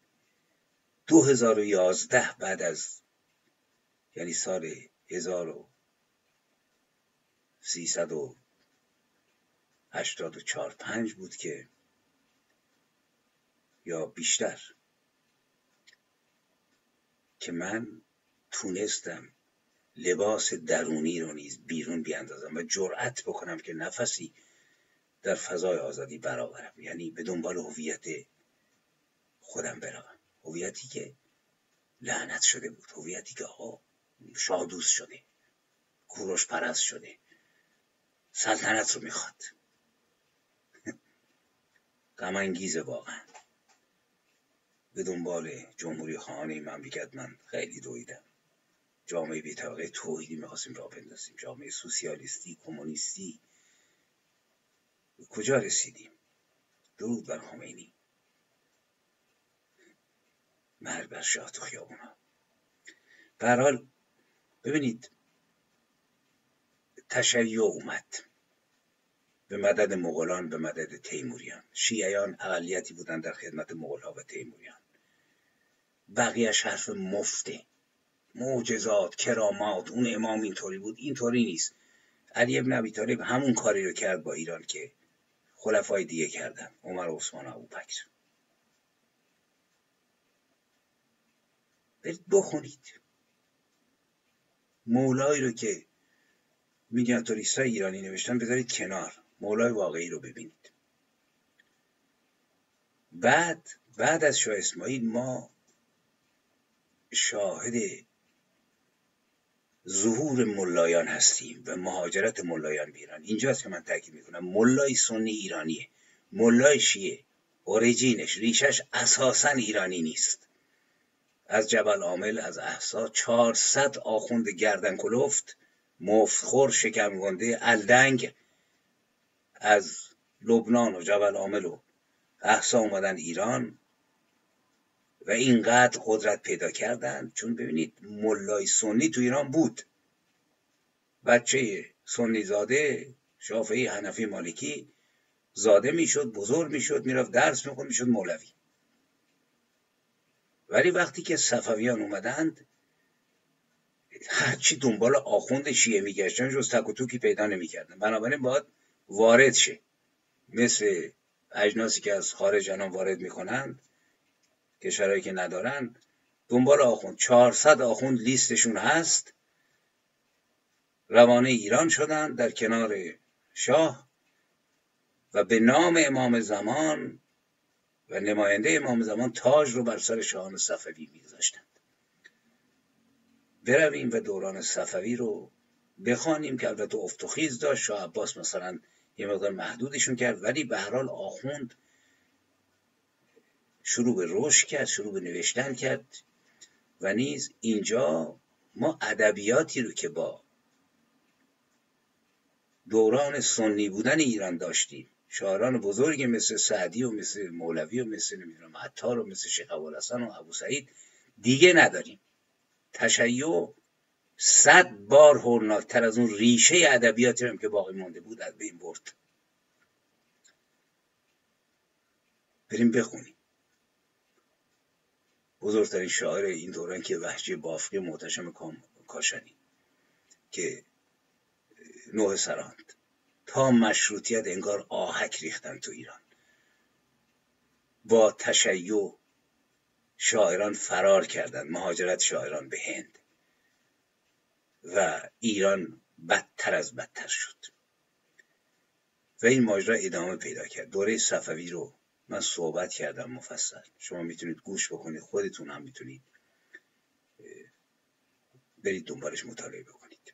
2011 بعد از یعنی سال 1384 پنج بود که یا بیشتر که من تونستم لباس درونی رو نیز بیرون بیاندازم و جرأت بکنم که نفسی در فضای آزادی برآورم یعنی به دنبال هویت خودم بروم. هویتی که لعنت شده بود. هویتی که آقا شادوس شده. کوروش پرست شده. سلطنت رو می‌خواد. [LAUGHS] غم انگیزه واقعا. به دنبال جمهوری خانه مملکت من خیلی دویدم. جامعه بی طبقه توحیدی می‌خواستیم را بندازیم. جامعه سوسیالیستی کمونیستی کجا رسیدیم؟ درود بر خمینی. مرگ بر شاه تو خیابونا. حال ببینید تشیع اومد. به مدد مغولان به مدد تیموریان. شیعیان اقلیتی بودن در خدمت مغولها و تیموریان. بقیه حرف مفته. معجزات کرامات اون امام اینطوری بود. اینطوری نیست. علی ابن ابی طالب همون کاری رو کرد با ایران که خلفای دیگه کردن. عمر و عثمان و ابوبکر. برید بخونید. مولایی رو که مینیاتوریست ایرانی نوشتن بذارید کنار. مولای واقعی رو ببینید. بعد بعد از شاه اسماعیل ما شاهد ظهور ملایان هستیم و مهاجرت ملایان به ایران. اینجاست که من تاکید می‌کنم. ملای سنی ایرانیه. ملای شیعه. اوریجینش. ریشش اساسا ایرانی نیست. از جبل عامل از احسا 400 آخوند گردن کلفت مفتخور شکم گنده الدنگ. از لبنان و جبل عامل و احسا اومدن ایران. و اینقدر قدرت پیدا کردن چون ببینید ملای سنی تو ایران بود. بچه سنی زاده شافعی حنفی مالکی زاده می‌شد بزرگ می‌شد می‌رفت درس می‌خوند می‌شد مولوی. ولی وقتی که صفویان اومدند هرچی دنبال آخوند شیعه میگشتن جز تک و توکی پیدا نمی‌کردن. بنابراین باید وارد شه. مثل اجناسی که از خارج الان وارد می‌کنند کشورهایی که ندارن دنبال آخوند. 400 آخوند لیستشون هست. روانه ایران شدن در کنار شاه و به نام امام زمان و نماینده امام زمان تاج رو بر سر شاهان صفوی میگذاشتند. برویم و دوران صفوی رو بخوانیم که البته افتخیز داشت. شاه عباس مثلا یه مقدار محدودشون کرد ولی به هر آخوند شروع به رشد کرد شروع به نوشتن کرد. و نیز اینجا ما ادبیاتی رو که با دوران سنی بودن ایران داشتیم. شاعران بزرگی مثل سعدی و مثل مولوی و مثل نمی‌دونم عطار و مثل شیخ ابوالحسن و ابو سعید دیگه نداریم. تشیع صد بار هولناکتر از اون ریشه ادبیاتی هم که باقی مانده بود از بین برد. بریم بخونیم. بزرگترین شاعر این دوران که وحجی بافقی محتشم کاشانی که نوح سراند تا مشروطیت انگار آهک ریختن تو ایران. با تشیع شاعران فرار کردند مهاجرت شاعران به هند. و ایران بدتر از بدتر شد. و این ماجرا ادامه پیدا کرد. دوره صفوی رو من صحبت کردم مفصل. شما می‌تونید گوش بکنید خودتون هم می‌تونید برید دنبالش مطالعه بکنید.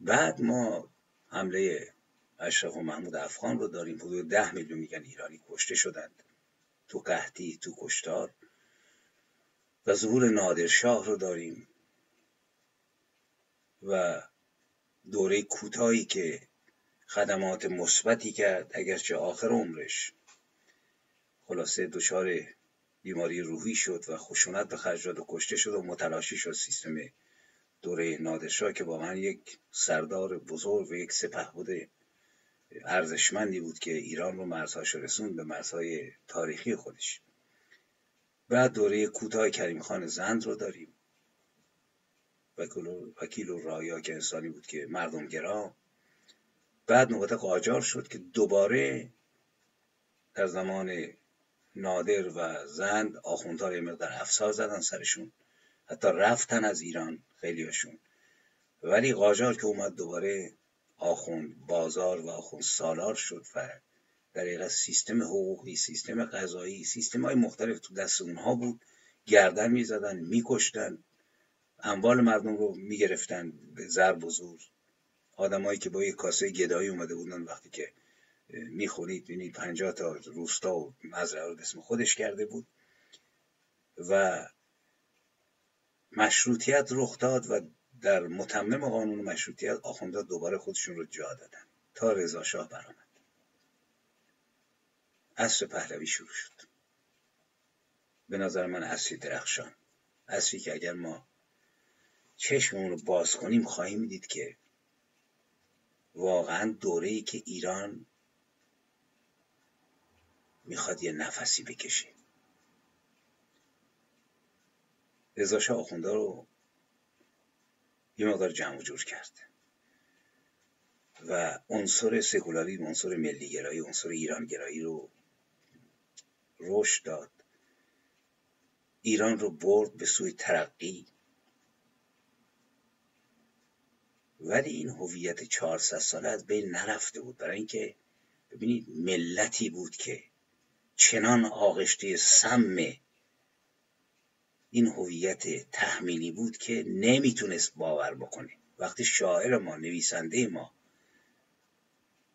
بعد ما حمله اشرف و محمود افغان رو داریم. حدود ده میلیون میگن ایرانی کشته شدند. تو قحطی تو کشتار. و ظهور نادرشاه رو داریم. و دوره کوتاهی که خدمات مثبتی کرد اگرچه آخر عمرش. خلاصه دچار بیماری روحی شد و خشونت به خرج و کشته شد و متلاشی شد سیستم دوره نادرشاه که واقعا یک سردار بزرگ و یک سپه بوده ارزشمندی بود که ایران رو مرزهاش رسوند به مرزهای تاریخی خودش. بعد دوره کوتاه کریم خان زند رو داریم. وکیل و رایا که انسانی بود که مردم گرا بعد نوبت قاجار شد که دوباره در زمان نادر و زند آخوندها یه مقدار افسار زدن سرشون. حتی رفتن از ایران خیلیاشون. ولی قاجار که اومد دوباره آخوند بازار و آخوند سالار شد و در سیستم حقوقی سیستم قضایی سیستم های مختلف تو دست اونها بود. گردن می‌زدن میکشتن اموال مردم رو می‌گرفتن به ضرب و زور. آدمایی که با یک کاسه گدایی اومده بودن وقتی که می‌خورید بینید پنجاه تا روستا و مزرعه رو اسم خودش کرده بود و مشروطیت رخ داد و در متمم قانون مشروطیت آخوندها دوباره خودشون رو جا دادن. تا رضا شاه برآمد. عصر پهلوی شروع شد. به نظر من عصری درخشان. عصری که اگر ما چشممون رو باز کنیم خواهیم دید که واقعا دوره ای که ایران می‌خواد یه نفسی بکشه. رضا شاه آخونده رو یه مقدار جمع جور کرد و عنصر سکولاری عنصر ملیگرایی عنصر ایرانگرایی رو رشد داد. ایران رو برد به سوی ترقی. ولی این هویت 400 ساله از بین نرفته بود. برای اینکه ببینید ملتی بود که چنان آغشته سم این هویت تحمیلی بود که نمی‌تونست باور بکنه. وقتی شاعر ما نویسنده ما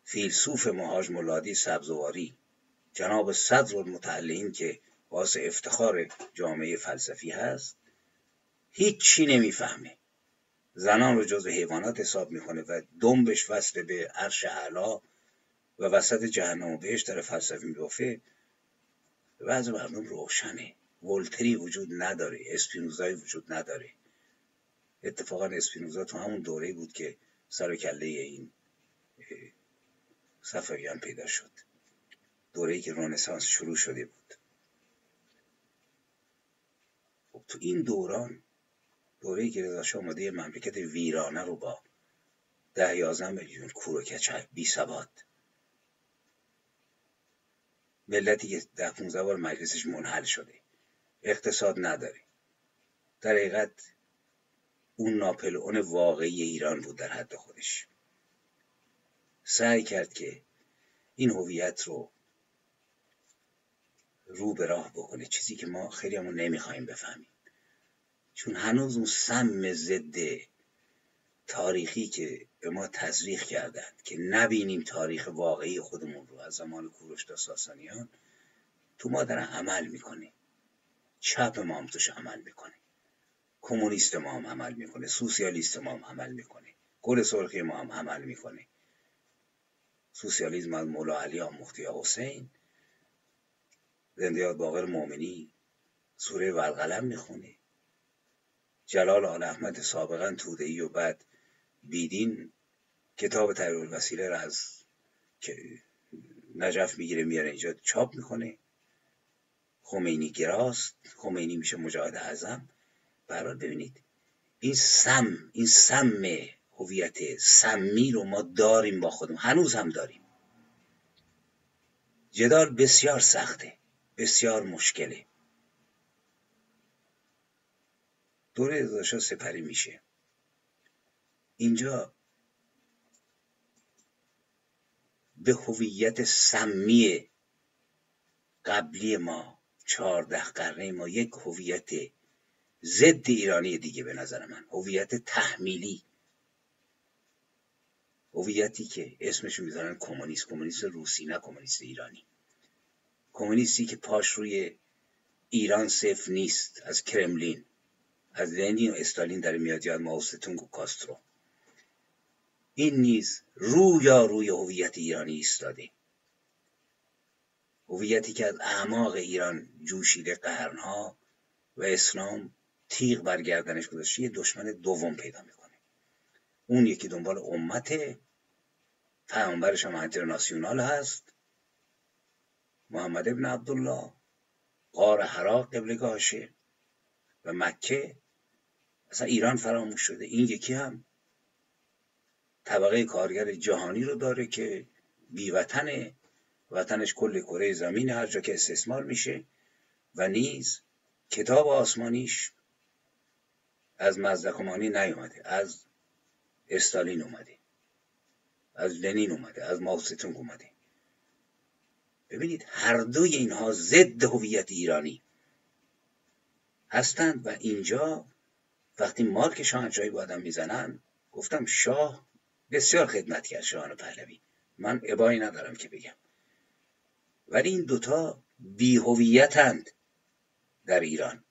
فیلسوف مهاج ملادی سبزواری جناب صدر المتعلین که باعث افتخار جامعه فلسفی هست هیچی نمی‌فهمه. زنان رو جز حیوانات حساب می‌کنه و دنبش وصل به عرش اعلا و وسط جهنم و بهش در فلسفی میبافه بعض مردم روشنه. ولتری وجود نداره. اسپینوزایی وجود نداره. اتفاقا اسپینوزا تو همون دوره بود که سر کله این صفویان پیدا شد. دوره که رنسانس شروع شده بود. خب تو این دوران دوره که رضا آماده مملکت ویرانه رو با ده یازده میلیون کور و کچل بی سواد ملتی که ده پونزده بار مجلسش منحل شده. اقتصاد نداره. در حقیقت اون ناپلئون واقعی ایران بود در حد خودش. سعی کرد که این هویت رو رو به راه بکنه. چیزی که ما خیلی همون نمی‌خوایم بفهمیم. چون هنوز اون سم ضد تاریخی که به ما تزریق کردند که نبینیم تاریخ واقعی خودمون رو از زمان کوروش تا ساسانیان تو ما دارن عمل می‌کنه چپ ما هم توش عمل می‌کنه کمونیست ما هم عمل می‌کنه سوسیالیست ما هم عمل می‌کنه گل سرخی ما هم عمل می‌کنه. سوسیالیسم از مولا علی آموختی حسین. زندیات باقر مومنی سوره ولقلم می‌خونه. جلال آل احمد سابقا ای و بعد بیدین کتاب تحریر وسیله را از که نجف می‌گیره میاره اینجا چاپ می‌کنه. خمینی گراست خمینی میشه مجاهد اعظم. برای ببینید این سم این سم هویت سمی رو ما داریم با خودمون هنوز هم داریم. جدال بسیار سخته بسیار مشکله. دوره ازاشا سپری میشه. اینجا به هویت سمی قبلی ما چهارده قرنه ما یک هویت ضد ایرانی دیگه به نظر من. هویت تحمیلی. هویتی که اسمشو می‌ذارن کمونیست. کمونیست روسی نه کمونیست ایرانی. کمونیستی که پاش روی ایران صفر نیست. از کرملین. از لنین و استالین در میاد یاد ماوستونگ و کاسترو. این نیز رویا روی هویت ایرانی ایستاده. هویتی که از اعماق ایران جوشیده قرنها و اسلام تیغ برگردنش گذاشته یه دشمن دوم پیدا می‌کنه. اون یکی دنبال امت پیامبرش هم انترناسیونال هست محمد ابن عبدالله غار حرا قبلگاهشه. و مکه اصلا ایران فراموش شده. این یکی هم طبقه کارگر جهانی رو داره که بیوطنه وطنش کل کره زمین هر جا که استثمار میشه و نیز کتاب آسمانیش از مزدکمانی نیومده از استالین اومده از لنین اومده از ماوستونگ اومده. ببینید هر دوی اینها ضد هویت ایرانی. هستند و اینجا وقتی مارک شاهنشاهی با آدم می‌زنن گفتم شاه بسیار خدمت کرد شاهان پهلوی. من ابایی ندارم که بگم. ولی این دوتا بیهویتند در ایران.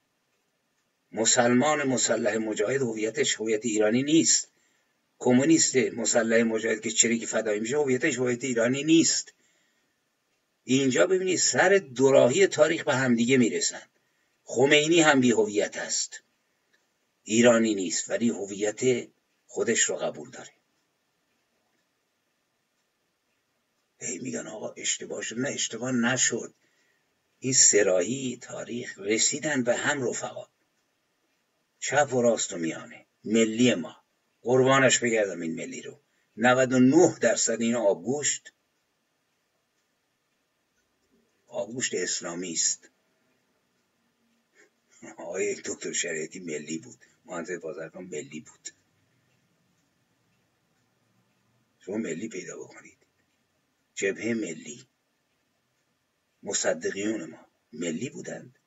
مسلمان مسلح مجاهد هویتش هویت ایرانی نیست. کمونیست مسلح مجاهد که چریک فدایی میشه هویتش هویت ایرانی نیست. اینجا ببینید سر دوراهی تاریخ به همدیگه می‌رسن. خمینی هم بی هویت است. ایرانی نیست ولی هویت خودش رو قبول داره. هی میگن آقا اشتباه شد. نه اشتباه نشد. این سراهی تاریخ رسیدن به هم رفقا. چپ و راست و میانه. ملی ما. قربانش بگردم این ملی رو. 99 درصد این آبگوشت. آبگوشت اسلامی است. آقای دکتر شریعتی ملی بود. مهندس بازرگان ملی بود. شما ملی پیدا بکنید. جبهه ملی. مصدقیون ما ملی بودند.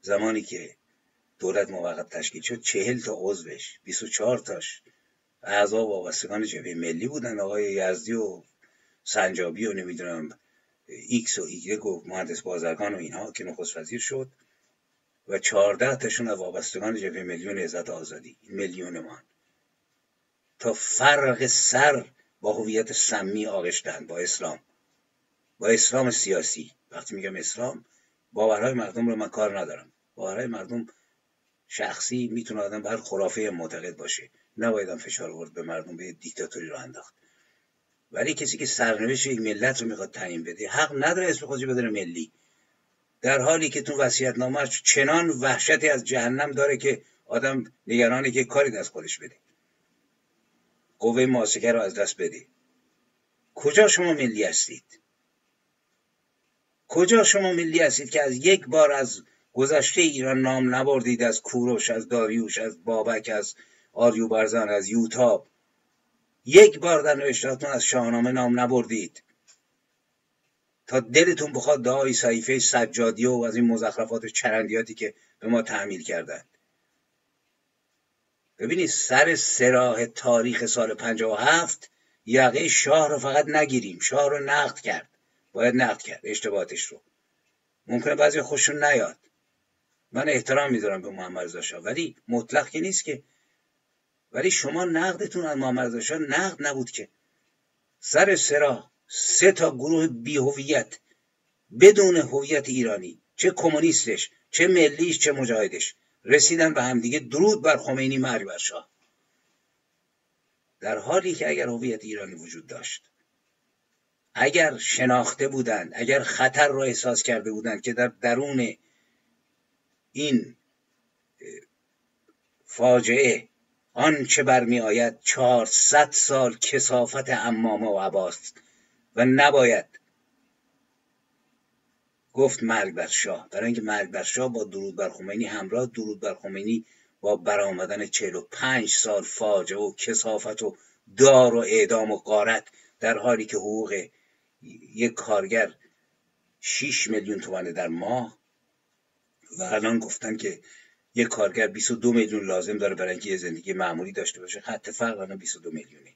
زمانی که دولت موقت تشکیل شد چهل تا عضوش 24 تاش اعضا وابستگان جبهه ملی بودن آقای یزدی و سنجابی و نمی‌دونم ایکس و ایگرگ و مهندس بازرگان و اینها که نخست وزیر شد و چهارده تاشون از وابستگان جبهه ملی و نهضت آزادی ملیون مان تا فرق سر با هویت سمی آغشتن با اسلام. با اسلام سیاسی. وقتی میگم اسلام باورهای مردم رو من کار ندارم. باورهای مردم شخصی می‌تونه آدم بر خرافه معتقد باشه. نباید فشار آورد به مردم به دیکتاتوری رو انداخت. ولی کسی که سرنوشت یک ملت رو می‌خواد تعیین بده حق نداره اسم خودش بدونه ملی. در حالی که تو وصیت نامش چنان وحشتی از جهنم داره که آدم نگرانه که کاری از خودش بده. قوه ماسکه رو از دست بده. کجا شما ملی هستید؟ کجا شما ملی هستید که از یک بار از گذشته ایران نام نبردید؟ از کوروش از داریوش از بابک از آریو برزن از یوتاب. یک بار در نوشتاتون از شاهنامه نام نبردید. تا دلتون بخواد دعای صحیفه سجادیه و از این مزخرفات و چرندیاتی که به ما تحمیل کردند. ببینید سر سراح تاریخ سال 57 یقه شاه رو فقط نگیریم. شاه رو نقد کرد. باید نقد کرد. اشتباهاتش رو. ممکنه بعضی خوشون نیاد. من احترام می‌ذارم به محمد رضا شاه ولی مطلق که نیست که ولی شما نقدتون از محمد رضا نقد نبود که. سر سرا سه تا گروه بیهویت بدون هویت ایرانی چه کمونیستش چه ملیش چه مجاهدش رسیدن به همدیگه درود بر خمینی مرگ بر شاه. در حالی که اگر هویت ایرانی وجود داشت اگر شناخته بودند اگر خطر را احساس کرده بودند که در درون این فاجعه آنچه برمی آید چهارصد سال کسافت امامه و عباست و نباید گفت مرگ بر شاه. برای اینکه مرگ بر شاه با درود بر خمینی همراه درود بر خمینی با برآمدن چهل و پنج سال فاجعه و کسافت و دار و اعدام و قارت در حالی که حقوق یک کارگر 6 میلیون تومنه در ماه. و الان گفتن که یک کارگر 22 میلیون لازم داره برای اینکه یه زندگی معمولی داشته باشه. خط فرق الان 22 میلیونه.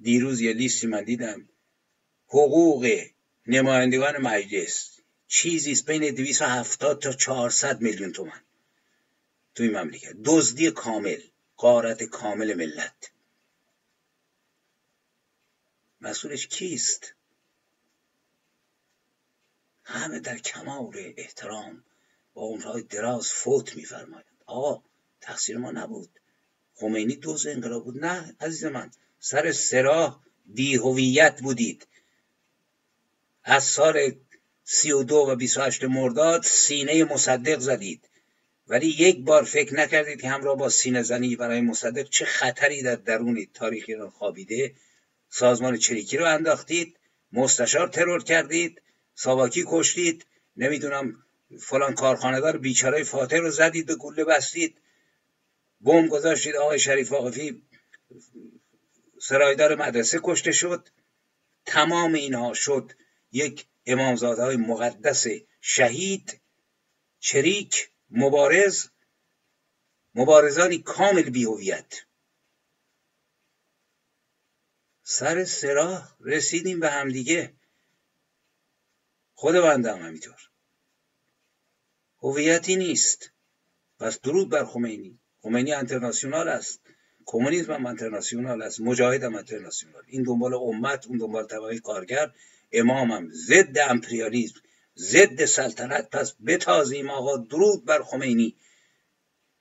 دیروز یه لیستی من دیدم. حقوق نمایندگان مجلس. چیزی است بین 270 تا 400 میلیون تومن توی مملکت. دزدی کامل. قارت کامل ملت. مسئولش کیست؟ همه در کمال احترام. با عمرهای دراز فوت میفرمایند. آقا تقصیر ما نبود. خمینی دوز انقلاب بود. نه عزیز من سر سراح بیهویت بودید. از سال سی و دو و بیس و هشت مرداد سینه مصدق زدید. ولی یک بار فکر نکردید که همراه با سینه زنی برای مصدق چه خطری در درون تاریخ ایران خوابیده؟ سازمان چریکی رو انداختید مستشار ترور کردید ساواکی کشتید. نمی‌دونم فلان کارخانهدار بیچاره فاتح رو زدید به گله بستید. بم گذاشتید آقای شریف واقفی سرایدار مدرسه کشته شد. تمام اینها شد یک امامزاده های مقدس شهید چریک مبارز مبارزانی کامل بیهویت. سر سراح رسیدیم به همدیگه. خود بنده هم همینطور. هویتی نیست. پس درود بر خمینی. خمینی انترناسیونال است. کمونیسم هم انترناسیونال است. مجاهد هم انترناسیونال. این دنبال امت اون دنبال طبقه کارگر. امامم ضد امپریالیزم ضد سلطنت. پس بتازیم آقا درود بر خمینی.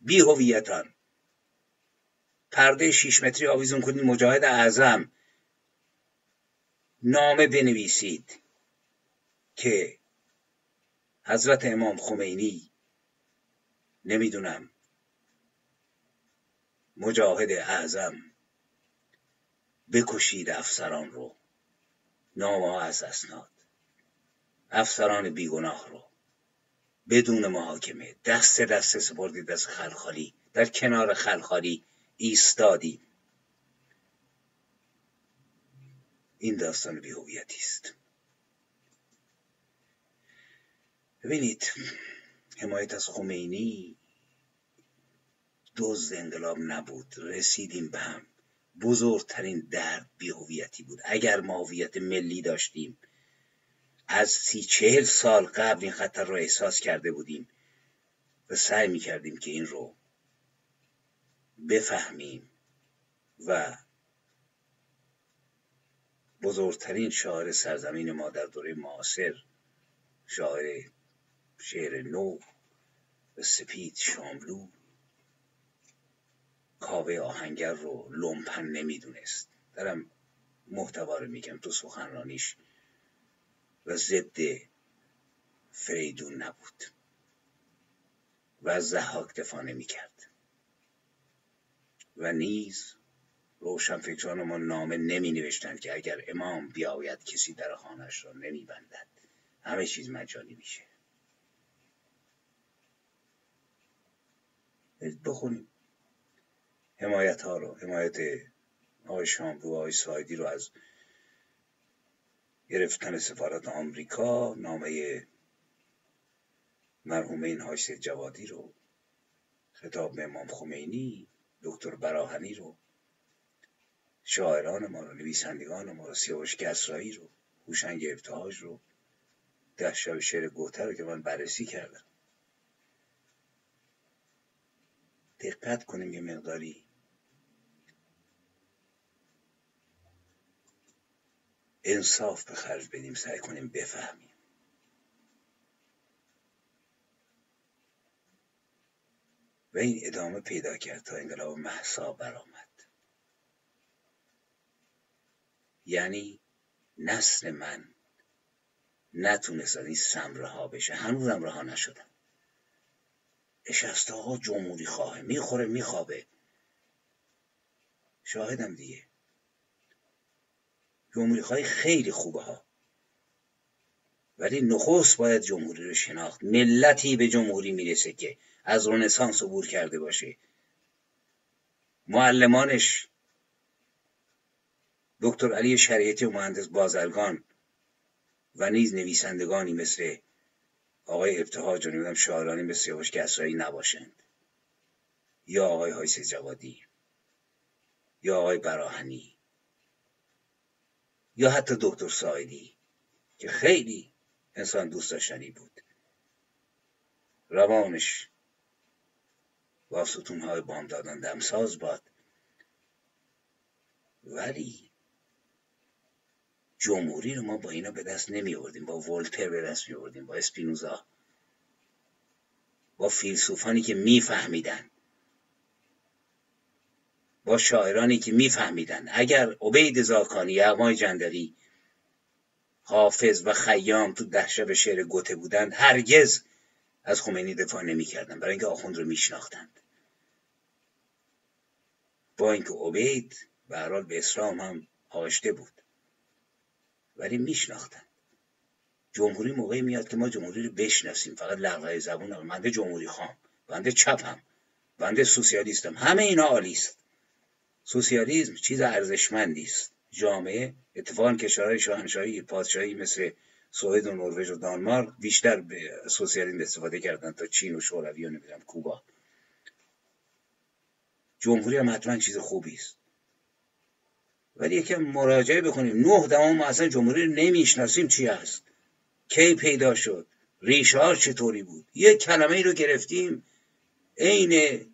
بی هویتان. پرده شیش متری آویزون کنید. مجاهد اعظم. نامه بنویسید. که حضرت امام خمینی. نمی‌دونم. مجاهد اعظم. بکشید افسران رو. نامه از اسناد افسران بیگناه رو. بدون محاکمه. دست دست سپردید دست خلخالی. در کنار خلخالی ایستادیم این داستان بیهویتی است. ببینید حمایت از خمینی دزد انقلاب نبود رسیدیم به هم. بزرگترین درد بیهویتی بود. اگر ما هویت ملی داشتیم از سی چهل سال قبل این خطر رو احساس کرده بودیم و سعی می کردیم که این رو بفهمیم و بزرگترین شاعر سرزمین ما در دوره معاصر شاعر شعر نو سپید شاملو. کاوه آهنگر رو لومپن نمی‌دونست. دارم محتوا رو میگم تو سخنرانیش. و ضد فریدون نبود. و زحاک دفاع نمی‌کرد. و نیز روشنفکران ما نامه نمی نوشتند که اگر امام بیاید کسی در خانهش را نمی بندد همه چیز مجانی میشه. بخونیم حمایت ها رو حمایت آقای شاملو و آقای سایدی رو از گرفتن سفارت آمریکا نامه مرحومین هاشت جوادی رو خطاب به امام خمینی دکتر براهنی رو شاعران ما رو نویسندگان ما رو سیاوش کسرایی رو هوشنگ ابتهاج رو ده شب شعر گوتر رو که من بررسی کردم. دقت کنیم یه مقداری. انصاف به خرج بدیم سعی کنیم بفهمیم. و این ادامه پیدا کرد تا انقلاب محسا برآمد. یعنی نسل من نتونست از این سم رها بشه. هنوزم رها نشدن. نشسته آقا جمهوری خواه می‌خوره میخوابه. شاهدم دیگه. جمهوری خواهی خیلی خوبه ها. ولی نخست باید جمهوری رو شناخت. ملتی به جمهوری می‌رسه که از رنسانس عبور کرده باشه. معلمانش دکتر علی شریعتی و مهندس بازرگان و نیز نویسندگانی مثل آقای ابتهاج و نمی‌دونم شاعرانی مثل یواش کسرایی نباشند. یا آقای هایس جوادی یا آقای براهنی یا حتی دکتر سایدی که خیلی انسان دوست داشتنی بود. روانش با ستونهای بام دادن دمساز باد. ولی جمهوری رو ما با اینا به دست نمی آوردیم با ولتر به دست می آوردیم با اسپینوزا با فیلسوفانی که میفهمیدن با شاعرانی که میفهمیدن اگر عبید زاکانی یغمای جندری حافظ و خیام تو ده شب شعر گوته بودند هرگز از خمینی دفاع نمی‌کردن برای اینکه آخوند رو میشناختند با اینکه عبید به به اسلام هم آشته بود. ولی میشناختن. جمهوری موقعی میاد که ما جمهوری رو بشناسیم. فقط لغوه زبون هم. بنده جمهوری خواهم بنده چپم بنده سوسیالیستم همه اینا عالی است. سوسیالیسم چیز ارزشمندی است. جامعه اتفاقا کشورهای شاهنشاهی پادشاهی مثل سوئد و نروژ و دانمارک بیشتر به سوسیالیسم استفاده کردن تا چین و شوروی و نمی‌دونم کوبا. جمهوری هم حتما چیز خوبی است. ولی یکم مراجعه بکنیم. نه دهم ما اصلا جمهوری نمی‌شناسیم چی هست. کی پیدا شد؟ ریشه چطوری بود؟ یک کلمه ای رو گرفتیم. عین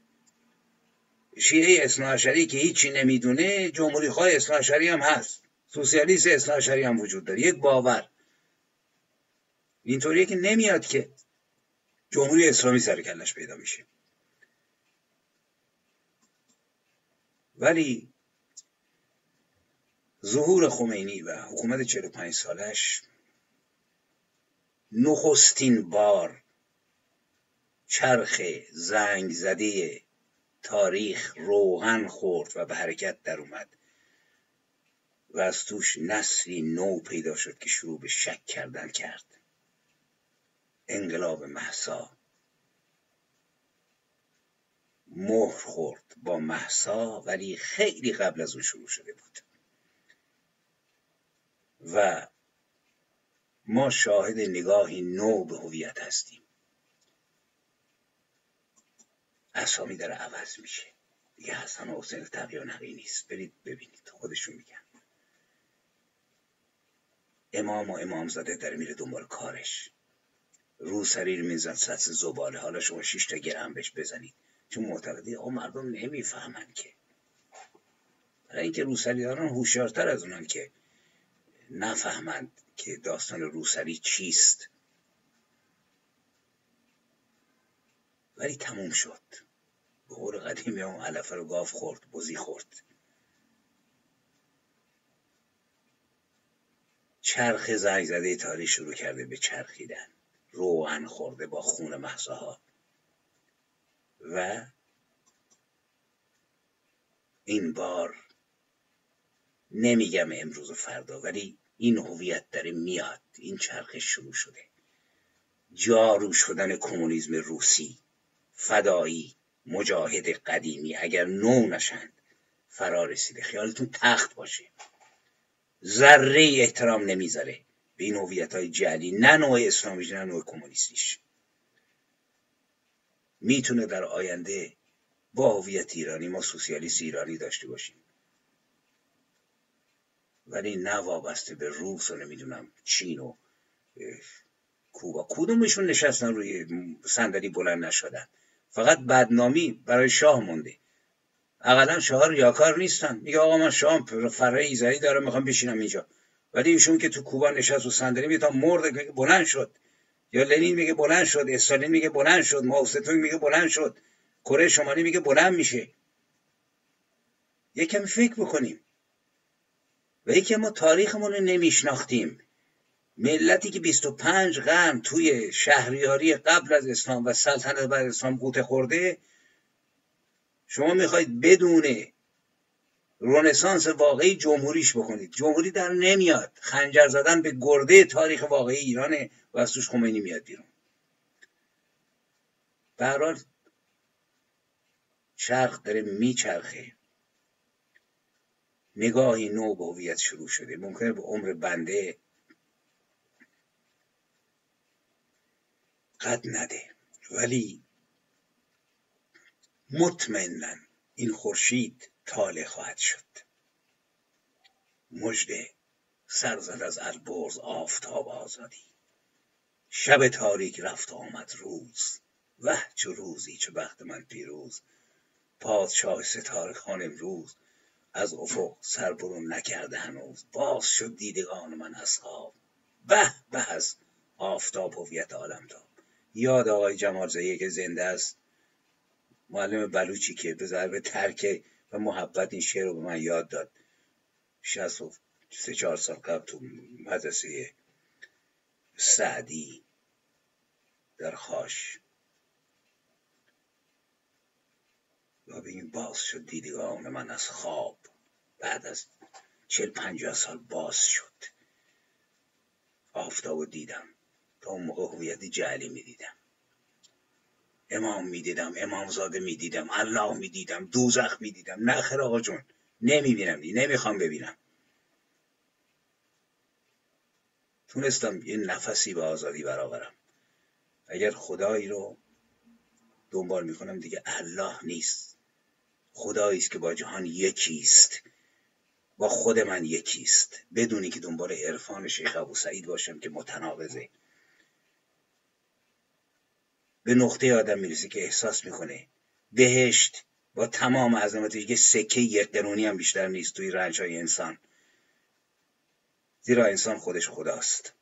شیعه اصناعشری که هیچی نمی‌دونه جمهوری خواه اصناعشری هم هست. سوسیالیست اصناعشری هم وجود داره. یک باور. اینطوریه که نمیاد که جمهوری اسلامی سر کلش پیدا میشه. ولی ظهور خمینی و حکومت 45 سالش نخستین بار چرخ زنگ زده تاریخ روغن خورد و به حرکت در اومد و از توش نسلی نو پیدا شد که شروع به شک کردن کرد. انقلاب محسا مهر خورد با محسا ولی خیلی قبل از اون شروع شده بود. و ما شاهد نگاهی نو به هویت هستیم. اسامی داره عوض میشه. دیگه حسن و حسین تقیه نقی نیست. برید ببینید. خودشون میگن. امام و امامزاده داره میره دنبال کارش. رو سریر میزن سطح زباله. حالا شما شش تا گرم بهش بزنید. چون معتقدی آقا مردم نمی‌فهمن که. برای اینکه روسریداران هوشیارتر از اونان که نفهمند که داستان روسری چیست. ولی تموم شد. به قول قدیمی اون علفه رو گاف خورد بزی خورد. چرخ زنگ زده تاریخ شروع کرده به چرخیدن. روحن خورده با خون محصاها و این بار نمیگم امروز و فردا ولی این هویت داره میاد. این چرخش شروع شده. جارو شدن کمونیسم روسی فدایی مجاهد قدیمی اگر نو نشند فرا رسیده. خیالتون تخت باشه. ذره احترام نمی‌ذاره به این هویت های جعلی. نه نوع اسلامیش نه نوع کمونیستیش. می‌تونه در آینده با هویت ایرانی ما سوسیالیست ایرانی داشته باشیم. ولی نه وابسته به روس و نمی‌دونم چین و کوبا. کدومشون نشستن روی صندلی بلند نشدن؟ فقط بدنامی برای شاه مونده. اقلا شاه ریاکار نیستن. میگه آقا من شاه فرای ایزایی دارم می‌خوام بشینم اینجا. ولی ایشون که تو کوبا نشست و صندلی میگه تا مرد بلند شد. یا لنین میگه بلند شد استالین میگه بلند شد ماوستون میگه بلند شد. کره شمالی میگه بلند میشه. یکم فکر بکنیم. و یکی ما تاریخمون رو نمیشناختیم. ملتی که 25 قرن توی شهریاری قبل از اسلام و سلطنت بعد اسلام قوطه خورده شما می‌خواید بدون رونسانس واقعی جمهوریش بکنید. جمهوری در نمیاد. خنجر زدن به گرده تاریخ واقعی ایرانه و از توش خمینی میاد بیرون. به چرخ داره میچرخه. نگاهی نو به هویت شروع شده. ممکنه به عمر بنده قد نده. ولی مطمئنا این خورشید تاله خواهد شد. مجده سرزد از البرز آفتاب آزادی. شب تاریک رفت آمد روز. وه چه روزی چه بخت من پیروز. پادشاه ستاره خان امروز. از افق سر برون نکرده هنوز. باز شد دیدگان من از خواب. به به از آفتاب هویت عالمتاب یاد آقای جمال که زنده است. معلم بلوچی که به ضرب ترک و محبت این شعر رو به من یاد داد. شست و سه چهار سال قبل تو مدرسه سعدی در خاش. این باز شد دیدگان من از خواب بعد از چل پنجاه سال باز شد. آفتاب دیدم. تا اون موقع هویت جعلی می‌دیدم. امام می‌دیدم امامزاده می‌دیدم الله می‌دیدم دوزخ می‌دیدم. نخر آقا جون نمی‌بینم دی نمی‌خوام ببینم. تونستم یه نفسی به آزادی برآورم اگر خدایی رو دنبال می‌کنم دیگه الله نیست. خدایی است که با جهان یکیست با خود من یکیست بدونی که دنبال عرفان شیخ ابو سعید باشم که متناقضه. به نقطه آدم می‌رسه که احساس می‌کنه. بهشت با تمام عظمتش یه سکه یک قرونی هم بیشتر نیست توی رنج های انسان. زیرا انسان خودش خداست.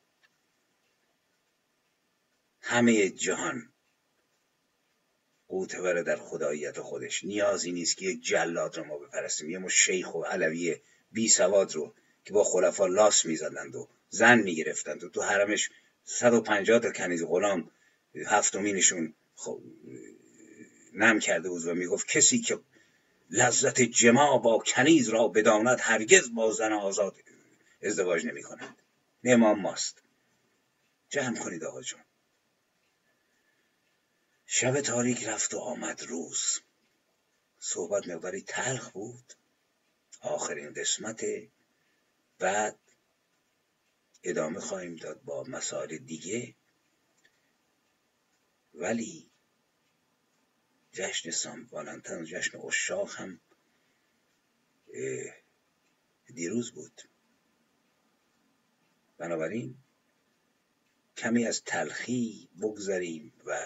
همه جهان قوتوره در خداییت خودش. نیازی نیست که یک جلاد رو ما بپرستیم. یه مش شیخ و علوی بی سواد رو که با خلفا لاس می‌زدند و زن می‌گرفتند و تو حرمش 150 تا کنیز غلام هفتمینشون خب نم کرده بود و می‌گفت کسی که لذت جما با کنیز را بداند هرگز با زن آزاد ازدواج نمی کند امام ماست. جمع کنید آقا جون. شب تاریک رفت و آمد روز. صحبت مقداری تلخ بود. آخرین قسمت. بعد ادامه خواهیم داد با مسائل دیگه. ولی جشن سان والنتین جشن اشاق هم دیروز بود. بنابراین کمی از تلخی بگذریم و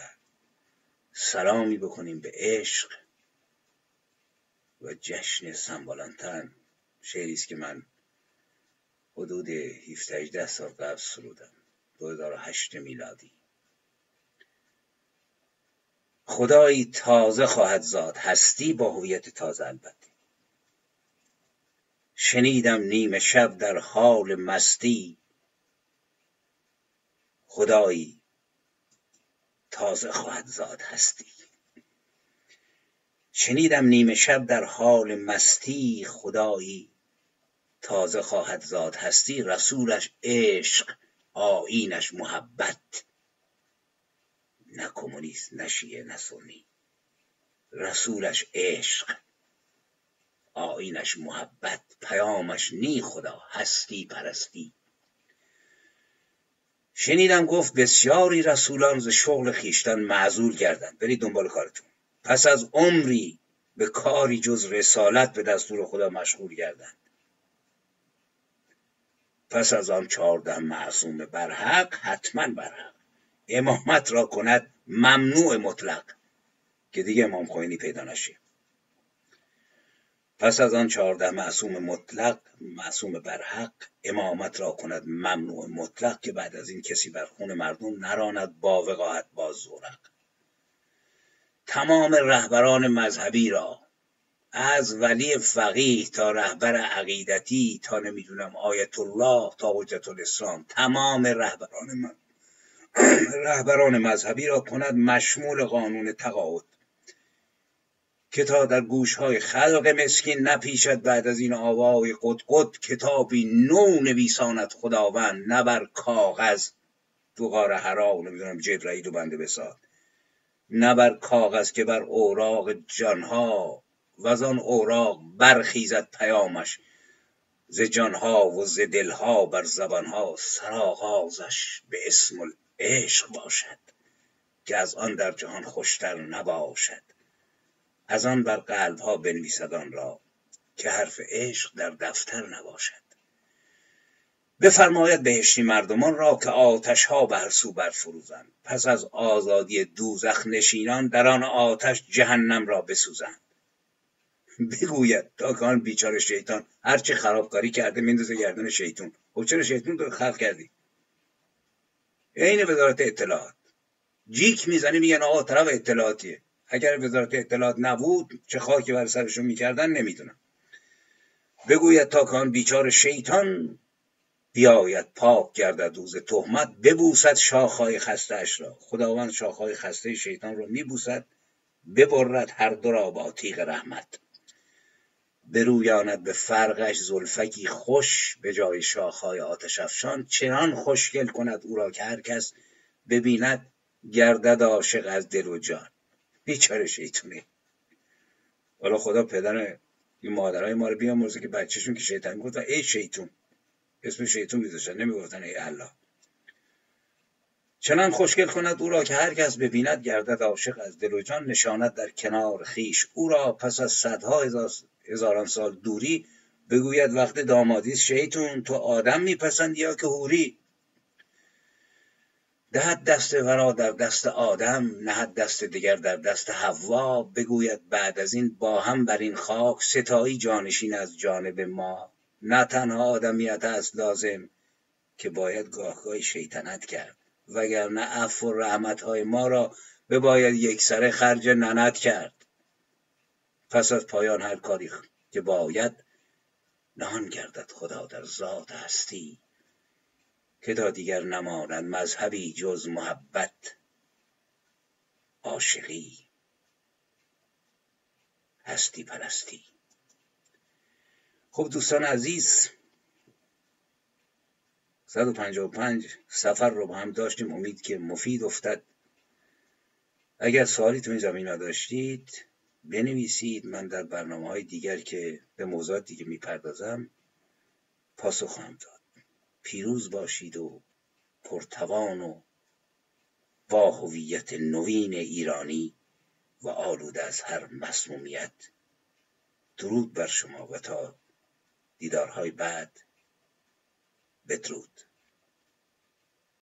سلامی بکنیم به عشق و جشن سن والنتین شعری است که من حدود 17 سال قبل سرودم 2008 میلادی. خدایی تازه خواهد زاد هستی با هویت تازه البته. شنیدم نیمه شب در حال مستی خدایی تازه خواهد زاد هستی. شنیدم نیمه شب در حال مستی خدایی. تازه خواهد زاد هستی رسولش عشق آینش محبت. نه کمونیست نه شیعه نه سنی. رسولش عشق آینش محبت. پیامش نی خدا هستی پرستی. شنیدم گفت بسیاری رسولان ز شغل خیشتن معذول گردند. برید دنبال کارتون. پس از عمری به کاری جز رسالت به دستور خدا مشغول گردند. پس از آن چهارده معصوم برحق حتما برحق. امامت را کند ممنوع مطلق که دیگه امام خوینی پیدا نشه. پس از آن چهارده معصوم مطلق معصوم برحق امامت را کند ممنوع مطلق که بعد از این کسی بر خون مردم نراند با وقاحت با زورق. تمام رهبران مذهبی را از ولی فقیه تا رهبر عقیدتی تا نمی‌دونم آیت الله تا حجت الاسلام تمام رهبران من [CLEARS THROAT] رهبران مذهبی را کند مشمول قانون تقاعد. که تا در گوشهای خلق مسکین نپیشد بعد از این آوای قد کتابی نو نویساند خداوند نه بر کاغذ. تو غار حرا نمی‌دونم جبرئیل و بنده بساد نه بر کاغذ که بر اوراق جانها و آن اوراق برخیزد پیامش. ز جانها و ز دلها بر زبانها سرآغازش به اسم عشق باشد که از آن در جهان خوشتر نباشد. از آن بر قلبها بنویسد آن را که حرف عشق در دفتر نباشد. بفرماید بهشتی مردمان را که آتش ها به هر سو برفروزند. پس از آزادی دوزخ نشینان در آن آتش جهنم را بسوزند. بگوید تا که آن بیچاره شیطان هرچی خرابکاری کرده میندازه گردن شیطون. خب چرا شیطون رو خلق کردی؟ عین وزارت اطلاعات. جیک می‌زنی میگن آقا طرف اطلاعاتیه. اگر وزارت اطلاعات نبود چه خاکی بر سرشون می‌کردن نمی‌دونم. بگوید تا کان بیچار شیطان بیاید پاک گردد روز تهمت ببوسد شاخهای خستهاش را. خداوند شاخهای خسته شیطان رو میبوسد ببرد هر دو را با تیغ رحمت. برویاند به فرقش زلفکی خوش به جای شاخهای آتش افشان چنان خوشگل کند او را که هر کس ببیند گردد عاشق از دل و جان. بیچاره شیطونه حالا خدا پدر این مادرای ما رو بیامرزه که بچهشون که شیطان گفت ای شیطون. اسم شیطون میذاشتن نمی‌گفتن ای الله. چنان خوشگل کند او را که هر کس ببیند گردد عاشق از دل و جان نشاند در کنار خیش. او را پس از صدها هزاران سال دوری بگوید وقت دامادی شیطون تو آدم میپسندی یا که هوری دهد دست ورا در دست آدم نهد دست دیگر در دست حوا. بگوید بعد از این با هم بر این خاک ستایی جانشین از جانب ما. نه تنها آدمیت است لازم که باید گاهگاهی شیطنت کرد وگرنه عفو و رحمتهای ما را بباید یک سره خرج ننت کرد. پس از پایان هر کاری که باید نهان گردد خدا در ذات هستی. که تا دیگر نماند مذهبی جز محبت عاشقی. هستی پرستی. خب دوستان عزیز 155 سفر رو با هم داشتیم. امید که مفید افتد. اگر سوالی تو این زمین داشتید بنویسید. من در برنامه های دیگر که به موضوعات دیگه می‌پردازم پاسخ خواهم داد. پیروز باشید و پرتوان و با هویت نوین ایرانی و آلوده از هر مسمومیت. درود بر شما و تا دیدارهای بعد. بدرود.